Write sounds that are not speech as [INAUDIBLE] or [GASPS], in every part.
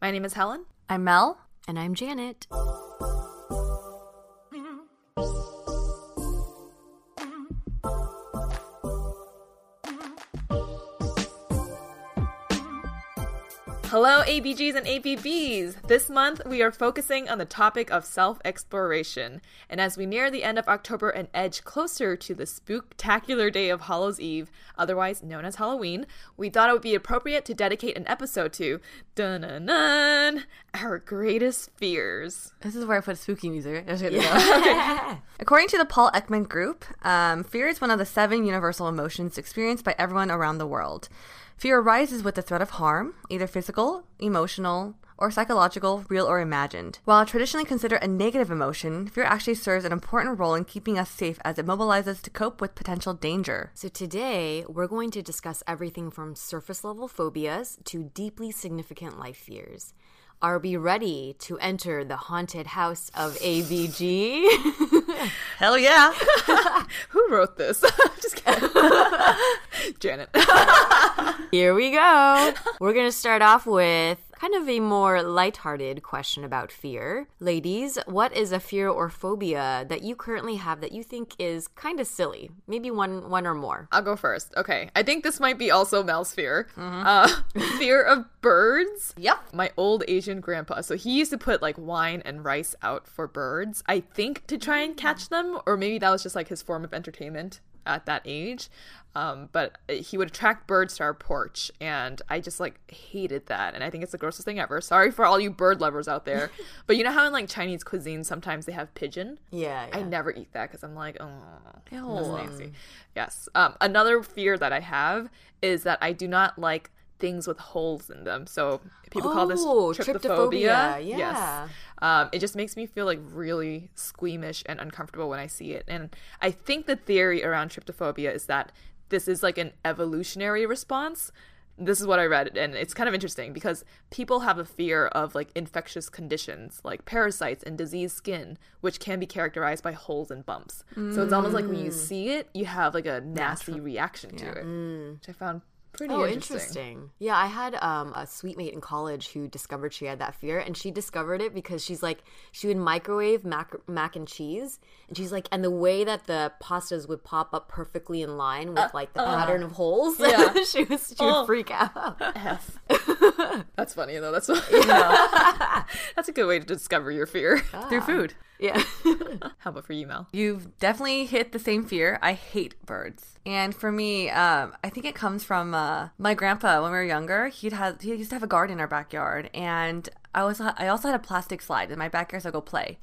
My name is Helen. I'm Mel. And I'm Janet. Hello, ABGs and ABBs! This month we are focusing on the topic of self exploration. And as we near the end of October and edge closer to the spooktacular day of Hallows Eve, otherwise known as Halloween, we thought it would be appropriate to dedicate an episode to dun dun dun our greatest fears. This is where I put spooky music. Yeah. [LAUGHS] [LAUGHS] According to the Paul Ekman Group, um, fear is one of the seven universal emotions experienced by everyone around the world. Fear arises with the threat of harm, either physical, emotional, or psychological, real or imagined. While traditionally considered a negative emotion, fear actually serves an important role in keeping us safe as it mobilizes to cope with potential danger. So today, we're going to discuss everything from surface level phobias to deeply significant life fears. Are we ready to enter the haunted house of ABG? [LAUGHS] Hell yeah. [LAUGHS] Who wrote this? [LAUGHS] Just kidding. Janet. Here we go. We're going to start off with kind of a more lighthearted question about fear. Ladies, what is a fear or phobia that you currently have that you think is kind of silly? Maybe one one or more. I'll go first. Okay. I think this might be also Mel's fear. Mm-hmm. Uh, [LAUGHS] fear of birds. Yep. My old Asian grandpa. So he used to put like wine and rice out for birds. I think to try and catch them, or maybe that was just like his form of entertainment at that age. Um, but he would attract birds to our porch, and I just like hated that. And I think it's the grossest thing ever. Sorry for all you bird lovers out there, [LAUGHS] but you know how in like Chinese cuisine sometimes they have pigeon. Yeah, yeah. I never eat that because I'm like, oh, that's nasty. Yes. Um, another fear that I have is that I do not like things with holes in them. So people oh, call this trypophobia. trypophobia. Yeah. Yes. Um, it just makes me feel like really squeamish and uncomfortable when I see it. And I think the theory around trypophobia is that this is like an evolutionary response. This is what I read, and it's kind of interesting because people have a fear of like infectious conditions like parasites and diseased skin, which can be characterized by holes and bumps. Mm. So it's almost like when you see it, you have like a nasty Natural. reaction to yeah. it, mm. which I found Pretty oh, interesting. interesting. Yeah, I had um, a suite mate in college who discovered she had that fear, and she discovered it because she's like she would microwave mac mac and cheese, and she's like, and the way that the pastas would pop up perfectly in line with uh, like the uh, pattern of holes, yeah, [LAUGHS] she was she would oh. freak out. [LAUGHS] That's funny though. That's [LAUGHS] that's a good way to discover your fear through food. Yeah. [LAUGHS] How about for you, Mel? You've definitely hit the same fear. I hate birds. And for me, um, I think it comes from uh, my grandpa when we were younger. He'd had he used to have a garden in our backyard, and I was I also had a plastic slide in my backyard, so I go play.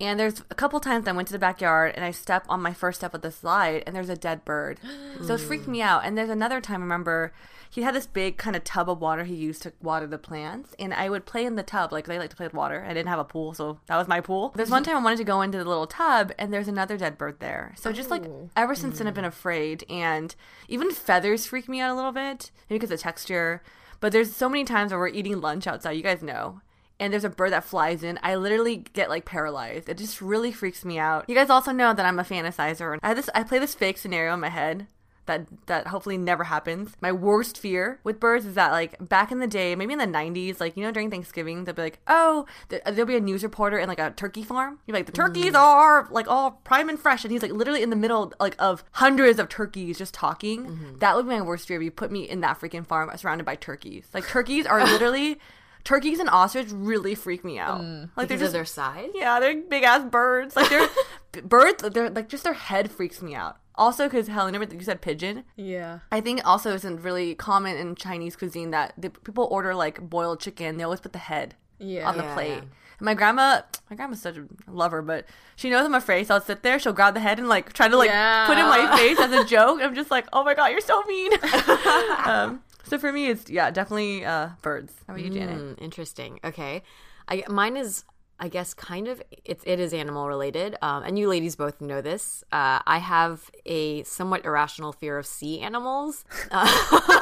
And there's a couple times I went to the backyard and I step on my first step of the slide and there's a dead bird. so it freaked me out. And there's another time, I remember he had this big kind of tub of water he used to water the plants, and I would play in the tub. Like, I like to play with water. I didn't have a pool, so that was my pool. There's one time I wanted to go into the little tub, and there's another dead bird there. So just like oh. ever since then, I've mm. been afraid, and even feathers freak me out a little bit, maybe because of texture. But there's so many times where we're eating lunch outside. You guys know and there's a bird that flies in, I literally get like paralyzed. It just really freaks me out. You guys also know that I'm a fantasizer. I this I play this fake scenario in my head that that hopefully never happens. My worst fear with birds is that like back in the day, maybe in the 90s, like you know during Thanksgiving, they'll be like, "Oh, th- there'll be a news reporter in like a turkey farm." You're like, "The turkeys mm. are like all prime and fresh," and he's like literally in the middle like of hundreds of turkeys just talking. Mm-hmm. That would be my worst fear. If you put me in that freaking farm surrounded by turkeys, like turkeys are [LAUGHS] literally turkeys and ostrich really freak me out. Like they're of just their size. yeah, they're big ass birds. Like they're [LAUGHS] birds. They're like just their head freaks me out. Also, because Helen, remember you said pigeon. Yeah. I think also isn't really common in Chinese cuisine that the, people order like boiled chicken. They always put the head Yeah. on the Yeah, plate. yeah. And my grandma, my grandma's such a lover, but she knows I'm afraid, so I'll sit there. She'll grab the head and like try to like put in my face as a [LAUGHS] joke. I'm just like, oh my god, you're so mean. [LAUGHS] um, so for me, it's yeah, definitely uh, birds. How about you, Janet? Hmm, interesting. Okay, I mine is I guess kind of it, it is animal related, um, and you ladies both know this. Uh, I have a somewhat irrational fear of sea animals. [LAUGHS]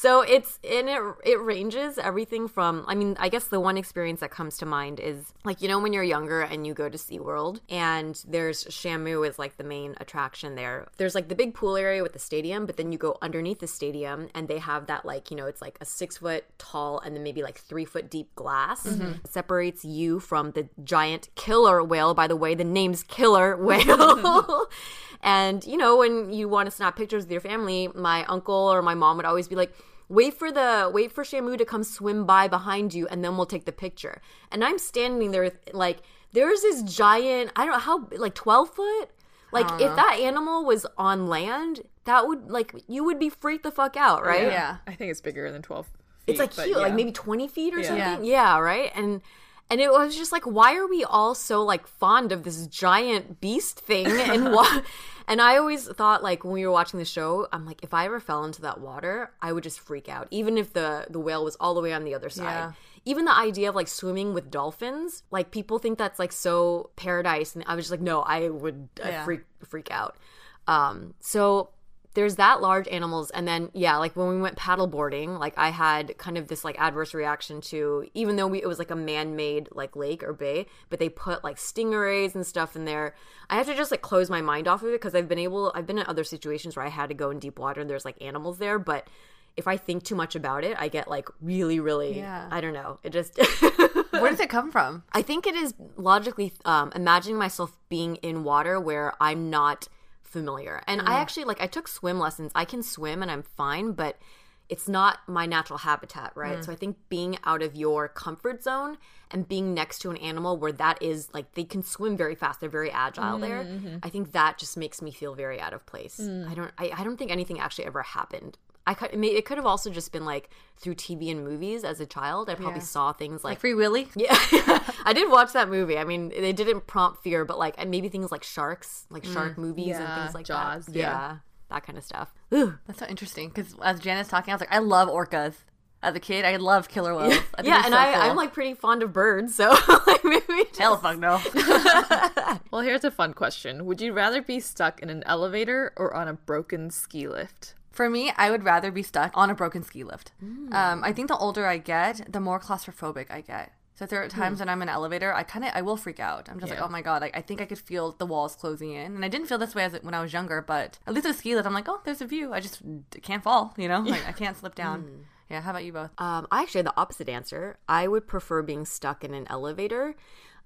So it's and it it ranges everything from I mean I guess the one experience that comes to mind is like you know when you're younger and you go to SeaWorld and there's Shamu is like the main attraction there. There's like the big pool area with the stadium, but then you go underneath the stadium and they have that like you know it's like a six foot tall and then maybe like three foot deep glass separates you from the giant killer whale. By the way, the name's killer [LAUGHS] whale. [LAUGHS] And you know, when you want to snap pictures with your family, my uncle or my mom would always be like, "Wait for the wait for Shamu to come swim by behind you, and then we'll take the picture." And I'm standing there like there's this giant, I don't know how like 12 foot. Like if that animal was on land, that would like you would be freaked the fuck out, right? Yeah. I think it's bigger than 12 feet. It's like but huge, like maybe 20 feet or Yeah. something. Yeah. right. And and it was just like, why are we all so like fond of this giant beast thing? And why? [LAUGHS] And I always thought like when we were watching the show, I'm like, if I ever fell into that water, I would just freak out, even if the the whale was all the way on the other side. Yeah. Even the idea of like swimming with dolphins, like people think that's like so paradise, and I was just like, no, I would Yeah. freak freak out. Um, so there's that large animals and then yeah like when we went paddle boarding like i had kind of this like adverse reaction to even though we, it was like a man-made like lake or bay but they put like stingrays and stuff in there i have to just like close my mind off of it because i've been able i've been in other situations where i had to go in deep water and there's like animals there but if i think too much about it i get like really really Yeah. i don't know it just [LAUGHS] Where does it come from? I think it is logically um, imagining myself being in water where I'm not familiar. And I mm. actually like I took swim lessons. I can swim and I'm fine, but it's not my natural habitat, right? Mm. So I think being out of your comfort zone and being next to an animal where that is like they can swim very fast, they're very agile mm, there. Mm-hmm. I think that just makes me feel very out of place. I don't I, I don't think anything actually ever happened. I could, it may- it could have also just been like through TV and movies as a child. I probably Yeah. saw things like Like Free Willy? [LAUGHS] yeah, [LAUGHS] I did watch that movie. I mean, they didn't prompt fear, but like, and maybe things like sharks, like mm, shark movies and things like Jaws, that. yeah. that kind of stuff. Ooh. That's so interesting because as Janet's talking, I was like, I love orcas. As a kid, I love killer whales. [LAUGHS] I think Yeah, and so I, cool. I'm like pretty fond of birds, so like maybe just- hell fuck no. Well, here's a fun question. Would you rather be stuck in an elevator or on a broken ski lift? For me, I would rather be stuck on a broken ski lift. Um, I think the older I get, the more claustrophobic I get. So if there are times when I'm in an elevator, I kind of I will freak out. I'm just Yeah. like, oh my god, like I think I could feel the walls closing in, and I didn't feel this way as when I was younger. But at least with ski lift, I'm like, oh, there's a view. I just can't fall, you know, like I can't slip down. Yeah. How about you both? Um, I actually had the opposite answer. I would prefer being stuck in an elevator,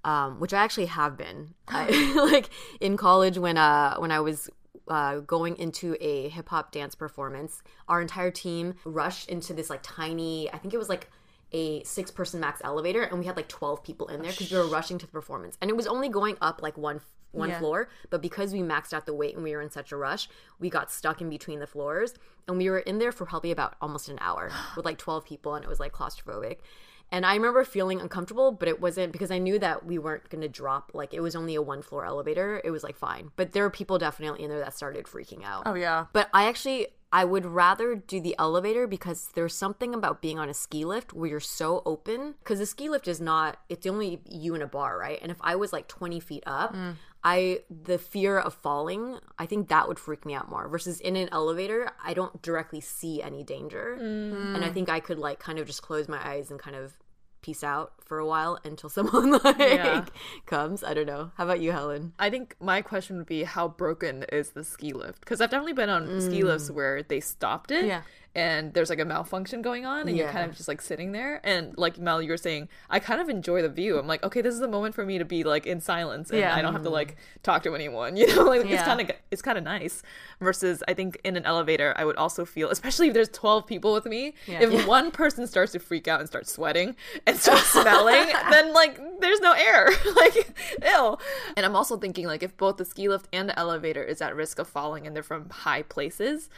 um, which I actually have been. I, [LAUGHS] like in college when uh when I was uh, going into a hip hop dance performance, our entire team rushed into this like tiny. I think it was like a six person max elevator, and we had like twelve people in there because we were rushing to the performance, and it was only going up like one one Yeah. floor but because we maxed out the weight and we were in such a rush we got stuck in between the floors and we were in there for probably about almost an hour [GASPS] with like 12 people and it was like claustrophobic and i remember feeling uncomfortable but it wasn't because i knew that we weren't going to drop like it was only a one floor elevator. It was like fine. But there were people definitely in there that started freaking out. Oh yeah. but I actually I would rather do the elevator because there's something about being on a ski lift where you're so open. Because the ski lift is not it's only you in a bar, right? And if I was like 20 feet up, mm. I the fear of falling, I think that would freak me out more versus in an elevator, I don't directly see any danger. And I mm. think I could like kind of just close my eyes and kind of peace out for a while until [LAUGHS] someone like Yeah. comes. I don't know. How about you, Helen? I think my question would be how broken is the ski lift? Because I've definitely been on ski lifts mm. where they stopped it. Yeah. And there's like a malfunction going on and you're kind of just like sitting there. And like Mel you were saying I kind of enjoy the view. I'm like okay this is the moment for me to be like in silence and Yeah. I don't have to like talk to anyone [LAUGHS] you know like it's kind of it's kind of nice. Versus I think in an elevator I would also feel especially if there's 12 people with me Yeah. if one person starts to freak out and start sweating and [LAUGHS] start smelling then like there's no air. [LAUGHS] Like ill and I'm also thinking like if both the ski lift and the elevator is at risk of falling and they're from high places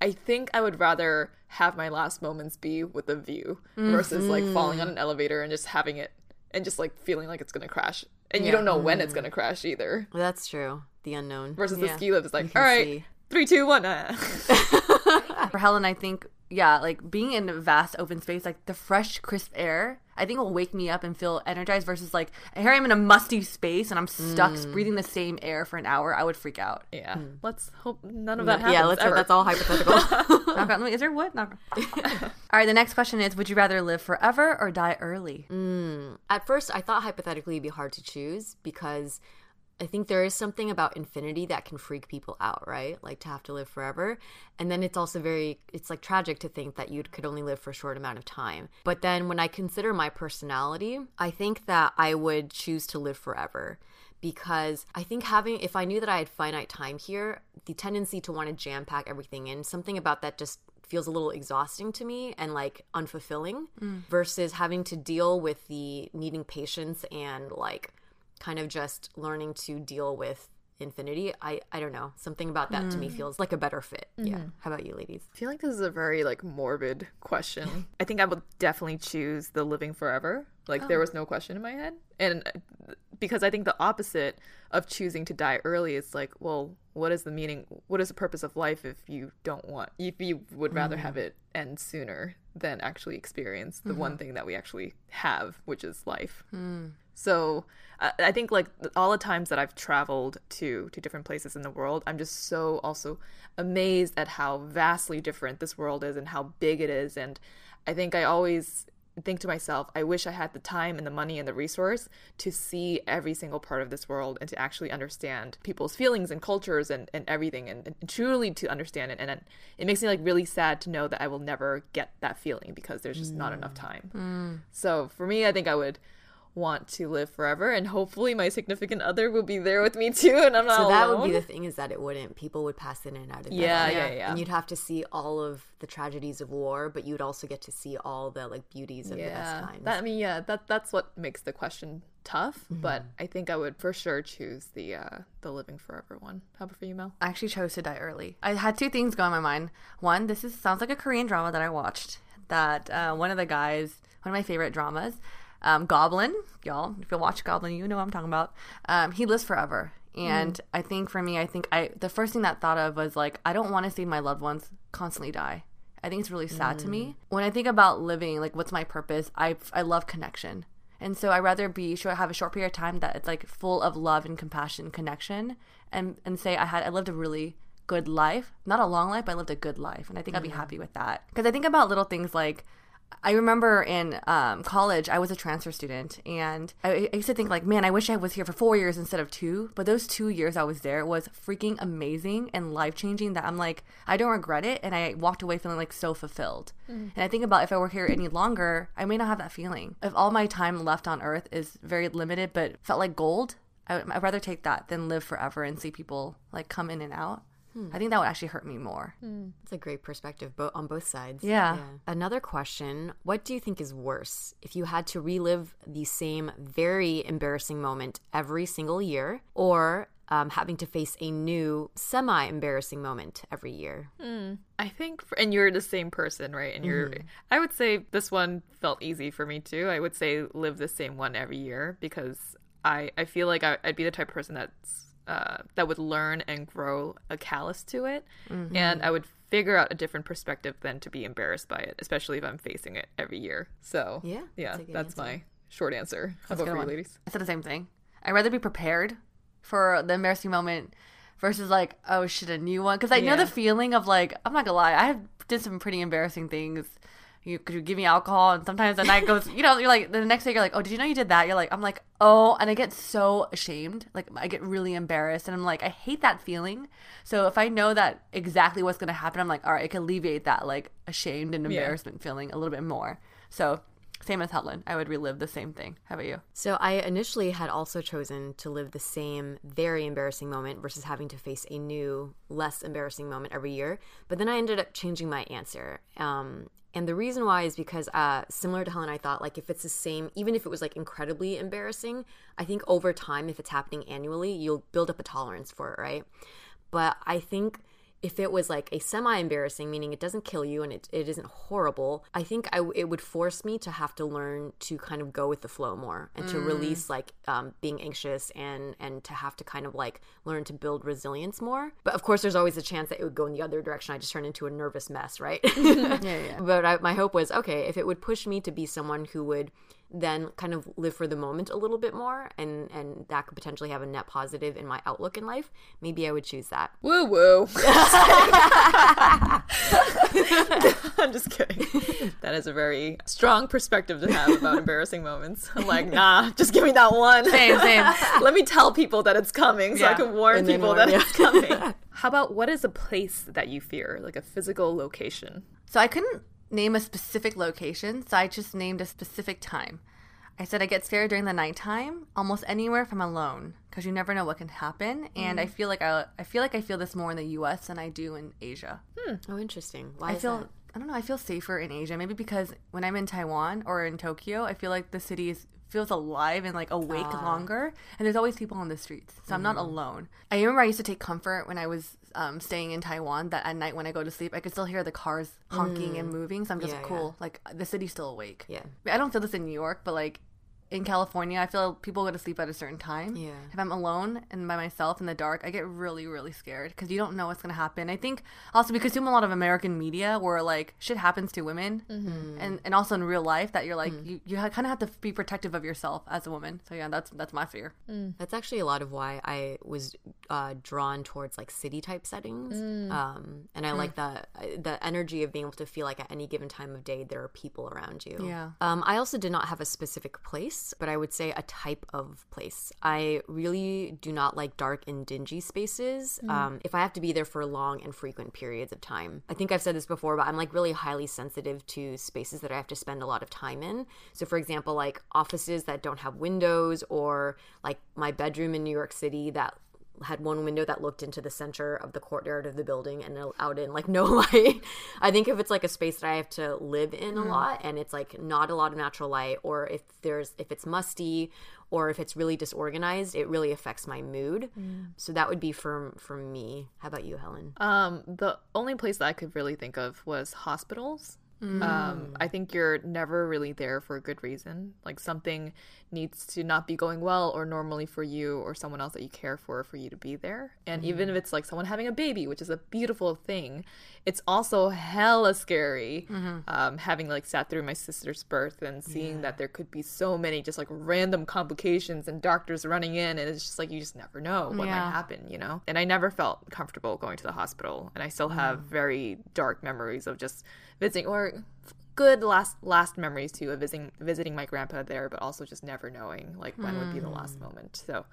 I think I would rather have my last moments be with a view versus like falling on an elevator and just having it and just like feeling like it's gonna crash and you don't know when it's gonna crash either Well, that's true. The unknown. versus the ski lift is like all right see. three two one ah." [LAUGHS] For Helen, I think, yeah, like being in a vast open space, like the fresh, crisp air, I think will wake me up and feel energized versus like here I am in a musty space and I'm stuck Mm. breathing the same air for an hour. I would freak out. yeah let's hope none of that happens yeah, let's ever. that's all hypothetical. [LAUGHS] Knock on- is there wood? Knock on- [LAUGHS] [LAUGHS] All right, the next question is Would you rather live forever or die early? At first, I thought hypothetically it'd be hard to choose because I think there is something about infinity that can freak people out, right? Like to have to live forever. And then it's also very, it's like tragic to think that you could only live for a short amount of time. But then when I consider my personality, I think that I would choose to live forever because I think having, if I knew that I had finite time here, the tendency to want to jam pack everything in, something about that just feels a little exhausting to me and like unfulfilling mm. versus having to deal with the needing patience and like kind of just learning to deal with infinity. I, I don't know. Something about that to me feels like a better fit. Yeah. How about you, ladies? I feel like this is a very like morbid question. [LAUGHS] I think I would definitely choose the living forever. Like there was no question in my head. And uh, because I think the opposite of choosing to die early is like, well, what is the meaning? What is the purpose of life if you don't want if you would rather have mm-hmm. it end sooner than actually experience the one mm-hmm. thing that we actually have, which is life. Hmm. So I I think like all the times that I've traveled to to different places in the world, I'm just so also amazed at how vastly different this world is and how big it is. And I think I always think to myself, I wish I had the time and the money and the resource to see every single part of this world and to actually understand people's feelings and cultures and, and everything and, and truly to understand it. And it, it makes me like really sad to know that I will never get that feeling because there's just not enough mm. time. Mm. So for me, I think I would want to live forever and hopefully my significant other will be there with me too and I'm not So that would be the thing is that it wouldn't. People would pass in and out of Yeah, that. yeah, yeah. And you'd have to see all of the tragedies of war, but you'd also get to see all the like beauties of the best times. That I mean yeah, that that's what makes the question tough, Mm-hmm. but I think I would for sure choose the uh the living forever one. How about for you, Mel? I actually chose to die early. I had two things go in my mind. One, this is sounds like a Korean drama that I watched. That uh, one of the guys, one of my favorite dramas, um, Goblin, y'all. If you watch Goblin, you know what I'm talking about. Um, he lives forever, and I think for me, I think I the first thing that thought of was like I don't want to see my loved ones constantly die. I think it's really sad to me when I think about living. Like, what's my purpose? I I love connection. And so I rather be sure I have a short period of time that it's like full of love and compassion, connection, and and say I had I lived a really good life, not a long life, but I lived a good life, and I think I'd be happy with that. Because I think about little things like. I remember in um, college, I was a transfer student, and I, I used to think like, man, I wish I was here for four years instead of two. But those two years I was there was freaking amazing and life changing. That I'm like, I don't regret it, and I walked away feeling like so fulfilled. And I think about if I were here any longer, I may not have that feeling. If all my time left on Earth is very limited, but felt like gold, I would, I'd rather take that than live forever and see people like come in and out. Hmm. I think that would actually hurt me more. Hmm. It's a great perspective bo- on both sides. Yeah. Another question What do you think is worse? If you had to relive the same very embarrassing moment every single year, or um, having to face a new semi embarrassing moment every year? Hmm. I think, for, and you're the same person, right? And you're, mm-hmm. I would say this one felt easy for me too. I would say live the same one every year because I, I feel like I, I'd be the type of person that's, uh, that would learn and grow a callus to it. And I would figure out a different perspective than to be embarrassed by it, especially if I'm facing it every year. So, Yeah, yeah, that's that's my short answer. How That's about for you, ladies? I said the same thing. I'd rather be prepared for the embarrassing moment versus like, oh shit, a new one. Because I know the feeling of like, I'm not gonna lie, I have did some pretty embarrassing things, you could you give me alcohol? And sometimes the night goes, you know, you're like the next day you're like, oh, did you know you did that? You're like, I'm like, oh, and I get so ashamed, like I get really embarrassed, and I'm like, I hate that feeling. So if I know that exactly what's gonna happen, I'm like, all right, I can alleviate that like ashamed and Yeah. embarrassment feeling a little bit more. So same as Helen, I would relive the same thing. How about you? So I initially had also chosen to live the same very embarrassing moment versus having to face a new, less embarrassing moment every year. But then I ended up changing my answer. Um, and the reason why is because, uh, similar to Helen, I thought like if it's the same, even if it was like incredibly embarrassing, I think over time, if it's happening annually, you'll build up a tolerance for it, right? But I think if it was like a semi embarrassing, meaning it doesn't kill you and it, it isn't horrible, I think I, it would force me to have to learn to kind of go with the flow more and to release like um, being anxious and and to have to kind of like learn to build resilience more. But of course, there's always a chance that it would go in the other direction. I just turn into a nervous mess, right? [LAUGHS] Yeah, yeah. [LAUGHS] but I, my hope was okay if it would push me to be someone who would then kind of live for the moment a little bit more and and that could potentially have a net positive in my outlook in life maybe i would choose that [LAUGHS] Woo woo. [LAUGHS] [LAUGHS] I'm just kidding. That is a very strong perspective to have about embarrassing moments. I'm like, nah, just give me that one. Same, same. Let me tell people that it's coming so I can warn And people warn- that yeah. it's coming. How about what is a place that you fear, like a physical location? So I couldn't name a specific location, so I just named a specific time. I said I get scared during the nighttime, almost anywhere if I'm alone, because you never know what can happen. And I feel like I, I feel like I feel this more in the U.S. than I do in Asia. Hmm. oh interesting why I feel that? I don't know. I feel safer in Asia, maybe because when I'm in Taiwan or in Tokyo, I feel like the city is, feels alive and like awake ah. longer, and there's always people on the streets, so I'm not mm-hmm. alone. I remember I used to take comfort when I was um, staying in Taiwan that at night when I go to sleep, I could still hear the cars honking and mm. moving, so I'm just Yeah, yeah. cool. Like the city's still awake. Yeah. I don't feel this in New York, but like in California, I feel people go to sleep at a certain time. Yeah. If I'm alone and by myself in the dark, I get really, really scared because you don't know what's going to happen. I think also because you have a lot of American media where like shit happens to women and, and also in real life that you're like, you, you kind of have to be protective of yourself as a woman. So yeah, that's, that's my fear. That's actually a lot of why I was uh, drawn towards like city type settings, um, and I like that the energy of being able to feel like at any given time of day there are people around you. Yeah. Um, I also did not have a specific place, but I would say a type of place. I really do not like dark and dingy spaces. Um, if I have to be there for long and frequent periods of time, I think I've said this before, but I'm like really highly sensitive to spaces that I have to spend a lot of time in. So, for example, like offices that don't have windows, or like my bedroom in New York City that had one window that looked into the center of the courtyard of the building and out in like [LAUGHS] no light. I think if it's like a space that I have to live in a lot and it's like not a lot of natural light or if there's if it's musty or if it's really disorganized, it really affects my mood. So that would be for for me. How about you, Helen? Um, the only place that I could really think of was hospitals. Um, I think you're never really there for a good reason. Like something needs to not be going well, or normally for you or someone else that you care for, for you to be there. And even if it's like someone having a baby, which is a beautiful thing, it's also hella scary. Mm-hmm. Um, having like sat through my sister's birth and seeing that there could be so many just like random complications and doctors running in, and it's just like you just never know what Yeah. might happen, you know? And I never felt comfortable going to the hospital. And I still have mm. very dark memories of just visiting or good last last memories too of visiting visiting my grandpa there, but also just never knowing like when would be the last mm. moment. So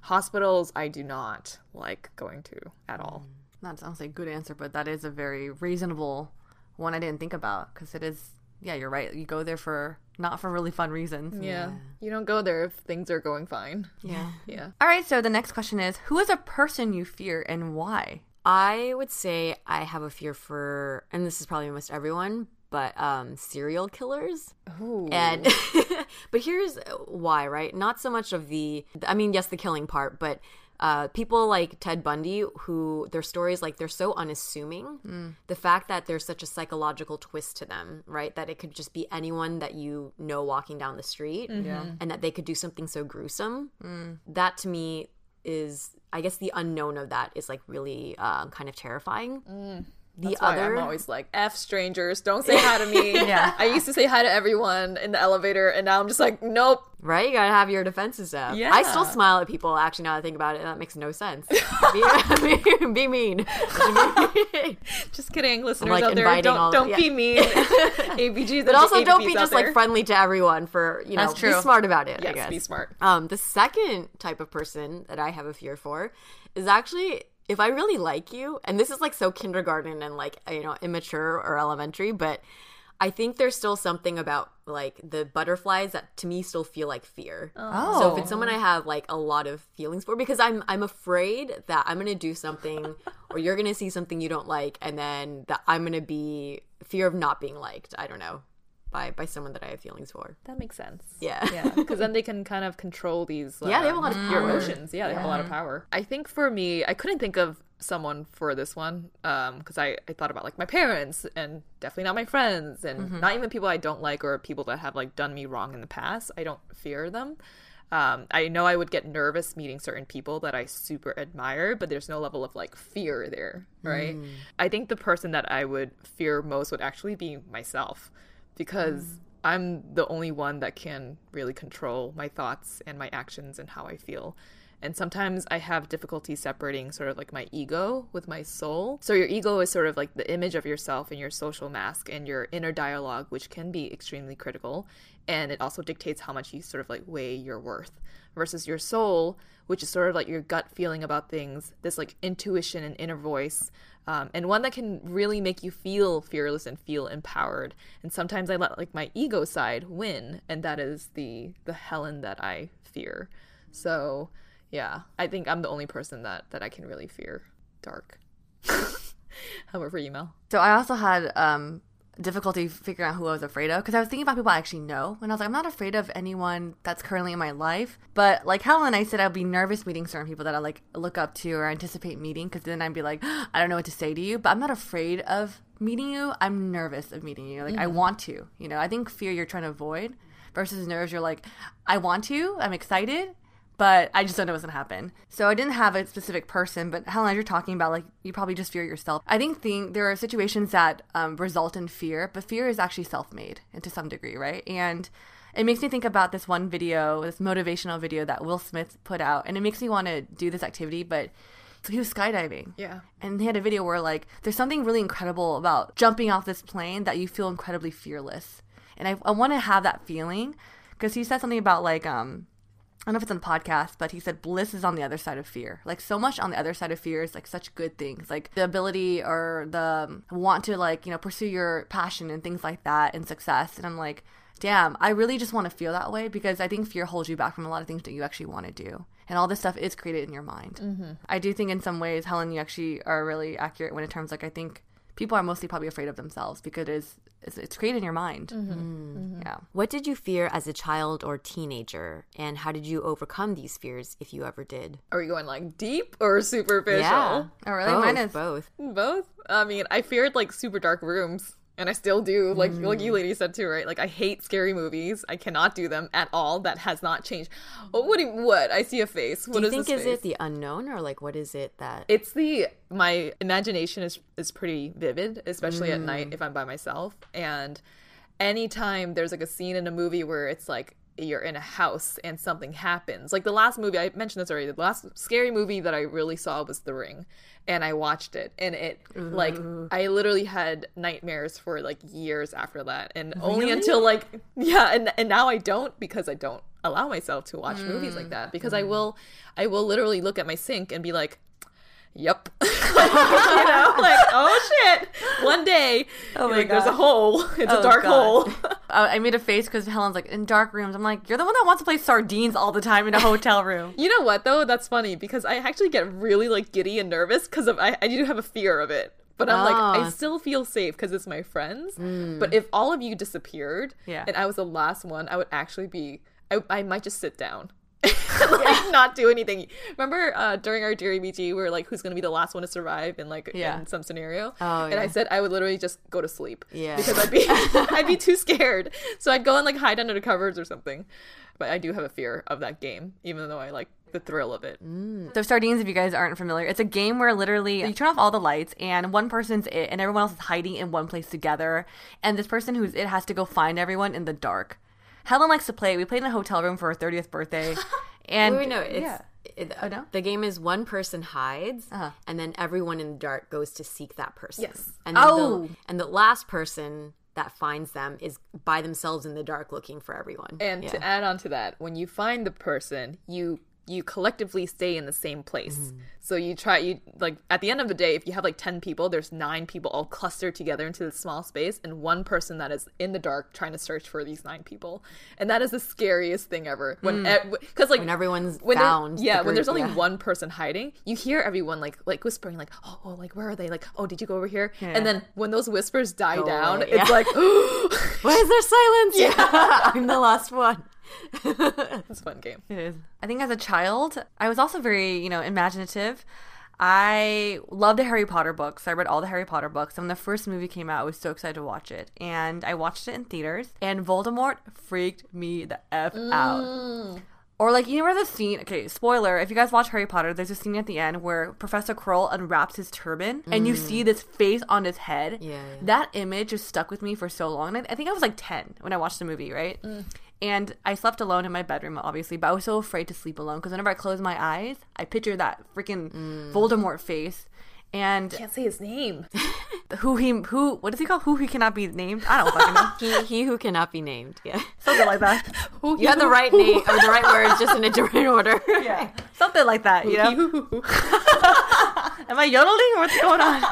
hospitals I do not like going to at all. Mm. Not sounds like a good answer, but that is a very reasonable one I didn't think about because it is, yeah, you're right. You go there for not for really fun reasons. Yeah. You don't go there if things are going fine. Yeah. Yeah. All right, so the next question is Who is a person you fear and why? I would say I have a fear for, and this is probably almost everyone, but um, serial killers. Ooh. And [LAUGHS] but here's why, right? Not so much of the I mean, yes, the killing part, but uh, people like Ted Bundy, who their stories like they're so unassuming. The fact that there's such a psychological twist to them, right? That it could just be anyone that you know walking down the street, and that they could do something so gruesome. That to me is, I guess, the unknown of that is like really uh, kind of terrifying. The That's why other I'm always like, F strangers, don't say hi to me. [LAUGHS] Yeah. I used to say hi to everyone in the elevator, and now I'm just like, nope. Right? You gotta have your defenses up. Yeah. I still smile at people, actually, now that I think about it. That makes no sense. [LAUGHS] be, [LAUGHS] be mean. Just kidding, listeners like, out there. Don't, don't be mean. ABGs, but also, don't be just like friendly to everyone for, you know, be smart about it, I Yes, be smart. Um, the second type of person that I have a fear for is actually if I really like you, and this is like so kindergarten and like you know immature or elementary, but I think there's still something about like the butterflies that to me still feel like fear. Oh. So if it's someone I oh. have like a lot of feelings for, because I'm I'm afraid that I'm gonna do something [LAUGHS] or you're gonna see something you don't like, and then that I'm gonna be fear of not being liked. I don't know by by someone that I have feelings for. That makes sense. Yeah. Yeah, because then they can kind of control these. [LAUGHS] Yeah, they have a um, lot of your power. emotions. Yeah, they have a lot of power. I think for me, I couldn't think of someone for this one because I, I thought about like my parents and definitely not my friends and not even people I don't like or people that have like done me wrong in the past. I don't fear them. Um, I know I would get nervous meeting certain people that I super admire, but there's no level of like fear there, right? I think the person that I would fear most would actually be myself because mm. I'm the only one that can really control my thoughts and my actions and how I feel. And sometimes I have difficulty separating sort of like my ego with my soul. So your ego is sort of like the image of yourself and your social mask and your inner dialogue, which can be extremely critical. And it also dictates how much you sort of like weigh your worth versus your soul, which is sort of like your gut feeling about things, this like intuition and inner voice, um, and one that can really make you feel fearless and feel empowered. And sometimes I let like my ego side win, and that is the the Helen that I fear. So yeah, I think I'm the only person that that I can really fear dark. [LAUGHS] How about for Mel? So I also had um, difficulty figuring out who I was afraid of because I was thinking about people I actually know, and I was like, I'm not afraid of anyone that's currently in my life. But like Helen, I said I'd be nervous meeting certain people that I like look up to or anticipate meeting because then I'd be like, I don't know what to say to you. But I'm not afraid of meeting you. I'm nervous of meeting you. Like I want to. You know, I think fear you're trying to avoid versus nerves you're like, I want to. I'm excited but I just don't know what's gonna happen. So I didn't have a specific person, but Helen, as you're talking about, like you probably just fear yourself. I think the, there are situations that um, result in fear, but fear is actually self-made and to some degree, right? And it makes me think about this one video, this motivational video that Will Smith put out, and it makes me want to do this activity, but. So he was skydiving. Yeah. And he had a video where like there's something really incredible about jumping off this plane that you feel incredibly fearless. And I, I want to have that feeling because he said something about like um I don't know if it's on the podcast, but he said bliss is on the other side of fear. Like so much on the other side of fear is like such good things, like the ability or the want to like you know pursue your passion and things like that and success. And I'm like, damn, I really just want to feel that way because I think fear holds you back from a lot of things that you actually want to do. And all this stuff is created in your mind. Mm-hmm. I do think in some ways, Helen, you actually are really accurate when it terms like I think people are mostly probably afraid of themselves because it is it's, it's created in your mind. Mm-hmm. Mm. Mm-hmm. Yeah. What did you fear as a child or teenager, and how did you overcome these fears if you ever did? Are we going like deep or superficial? Yeah. Oh, really? Both, Mine is- both. Both. I mean, I feared like super dark rooms, and I still do. Like like you mm. ladies said too, right? Like I hate scary movies. I cannot do them at all. That has not changed. Oh, what? what? I see a face. What Do you is think is face? it the unknown or like what is it that? It's the my imagination is is pretty vivid, especially at night mm. if I'm by myself. And anytime there's like a scene in a movie where it's like you're in a house and something happens. Like the last movie I mentioned this already. The last scary movie that I really saw was The Ring, and I watched it, and it like I literally had nightmares for like years after that, and only until like yeah, and and now I don't because I don't allow myself to watch movies like mm. that because I mm. will I will literally look at my sink and be like. Yep. [LAUGHS] [LAUGHS] you know, like, oh shit. One day, Oh my like, there's a hole. It's a Oh, dark God. hole. I [LAUGHS] uh, I made a face because Helen's like in dark rooms. I'm like, you're the one that wants to play sardines all the time in a hotel room. You know what though? That's funny because I actually get really like giddy and nervous because of I, I do have a fear of it. But I'm like I Oh. still feel safe because it's my friends. Mm. But if all of you disappeared Yeah. and I was the last one, I would actually be I, I might just sit down. [LAUGHS] like not do anything. Remember uh, during our Deary BG, we were like, "Who's gonna be the last one to survive?" in like Yeah. in some scenario. Oh, and I said I would literally just go to sleep. Yeah. because I'd be [LAUGHS] [LAUGHS] I'd be too scared. So I'd go and like hide under the covers or something. But I do have a fear of that game, even though I like the thrill of it. So sardines, if you guys aren't familiar, it's a game where literally you turn off all the lights and one person's it and everyone else is hiding in one place together. And this person who's it has to go find everyone in the dark. Helen likes to play. We played in a hotel room for her 30th birthday. [LAUGHS] And Wait, wait, no, it's yeah. it, Oh, no? the game is one person hides, Uh-huh. and then everyone in the dark goes to seek that person. Yes. and then Oh. the, and the last person that finds them is by themselves in the dark looking for everyone. And Yeah. to add on to that, when you find the person, you you collectively stay in the same place. Mm-hmm. So you try you like at the end of the day, if you have like ten people, there's nine people all clustered together into this small space, and one person that is in the dark trying to search for these nine people, and that is the scariest thing ever. When because like Mm. When everyone's when found, the yeah, when there's only yeah. one person hiding, you hear everyone like like whispering like oh, oh like where are they like oh did you go over here? And then when those whispers die down, it's yeah. like [GASPS] Why is there silence? Yeah, [LAUGHS] I'm the last one. [LAUGHS] it's a fun game. It is. I think as a child, I was also very, you know, imaginative. I loved the Harry Potter books. I read all the Harry Potter books. And when the first movie came out, I was so excited to watch it. And I watched it in theaters. And Voldemort freaked me the F out. Mm. Or like you remember the scene? Okay, spoiler. If you guys watch Harry Potter, there's a scene at the end where Professor Quirrell unwraps his turban, and you see mm. this face on his head. Yeah, yeah. That image just stuck with me for so long. And I, I think I was like ten when I watched the movie, right? Mm. And I slept alone in my bedroom, obviously, but I was so afraid to sleep alone because whenever I closed my eyes, I pictured that freaking mm. Voldemort face. And I Can't say his name. [LAUGHS] who he who what is he called? Who he cannot be named? I don't fucking know. [LAUGHS] He, he who cannot be named. Yeah, Something like that. [LAUGHS] you had the right name or the right words, just in a different order. Yeah. Something like that, you know? Am I yodeling? or What's going on?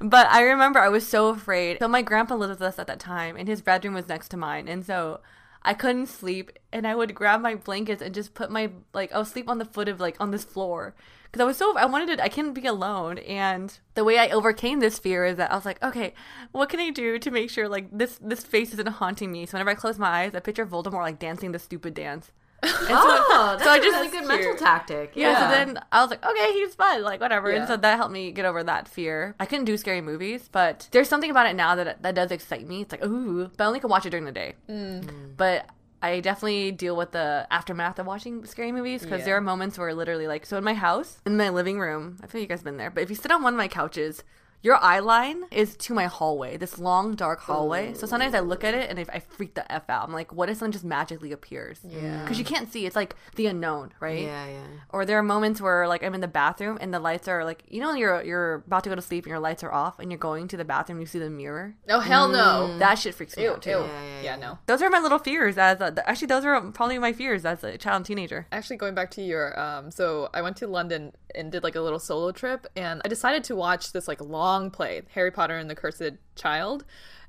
But I remember I was so afraid. So my grandpa lived with us at that time, and his bedroom was next to mine, and so I couldn't sleep, and I would grab my blankets and just put my like I would sleep on the foot of like on this floor because I was so I wanted to I couldn't be alone, and the way I overcame this fear is that I was like, okay, what can I do to make sure like this this face isn't haunting me? So whenever I close my eyes, I picture Voldemort like dancing the stupid dance. So- [LAUGHS] Oh, that's so I a just- really good mental tactic. yeah, so then I was like, okay, he's fun, like whatever. Yeah. And so that helped me get over that fear. I couldn't do scary movies, but there's something about it now that that does excite me. It's like, ooh, but I only can watch it during the day. Mm. Mm. But I definitely deal with the aftermath of watching scary movies because Yeah. there are moments where literally, like, so in my house, in my living room, I feel you guys been there, but if you sit on one of my couches, your eye line is to my hallway, this long, dark hallway. So sometimes I look at it and if I freak the F out. I'm like, what if something just magically appears? Yeah. Because you can't see. It's like the unknown, right? Yeah, yeah. Or there are moments where like I'm in the bathroom and the lights are like you know you're you're about to go to sleep and your lights are off and you're going to the bathroom and you see the mirror. Oh hell no. That shit freaks me Ew, out too. ew. Yeah, yeah, Yeah, no. Those are my little fears as a, actually those are probably my fears as a child and teenager. Actually, going back to your, um, so I went to London and did like a little solo trip, and I decided to watch this like long play, Harry Potter and the Cursed Child,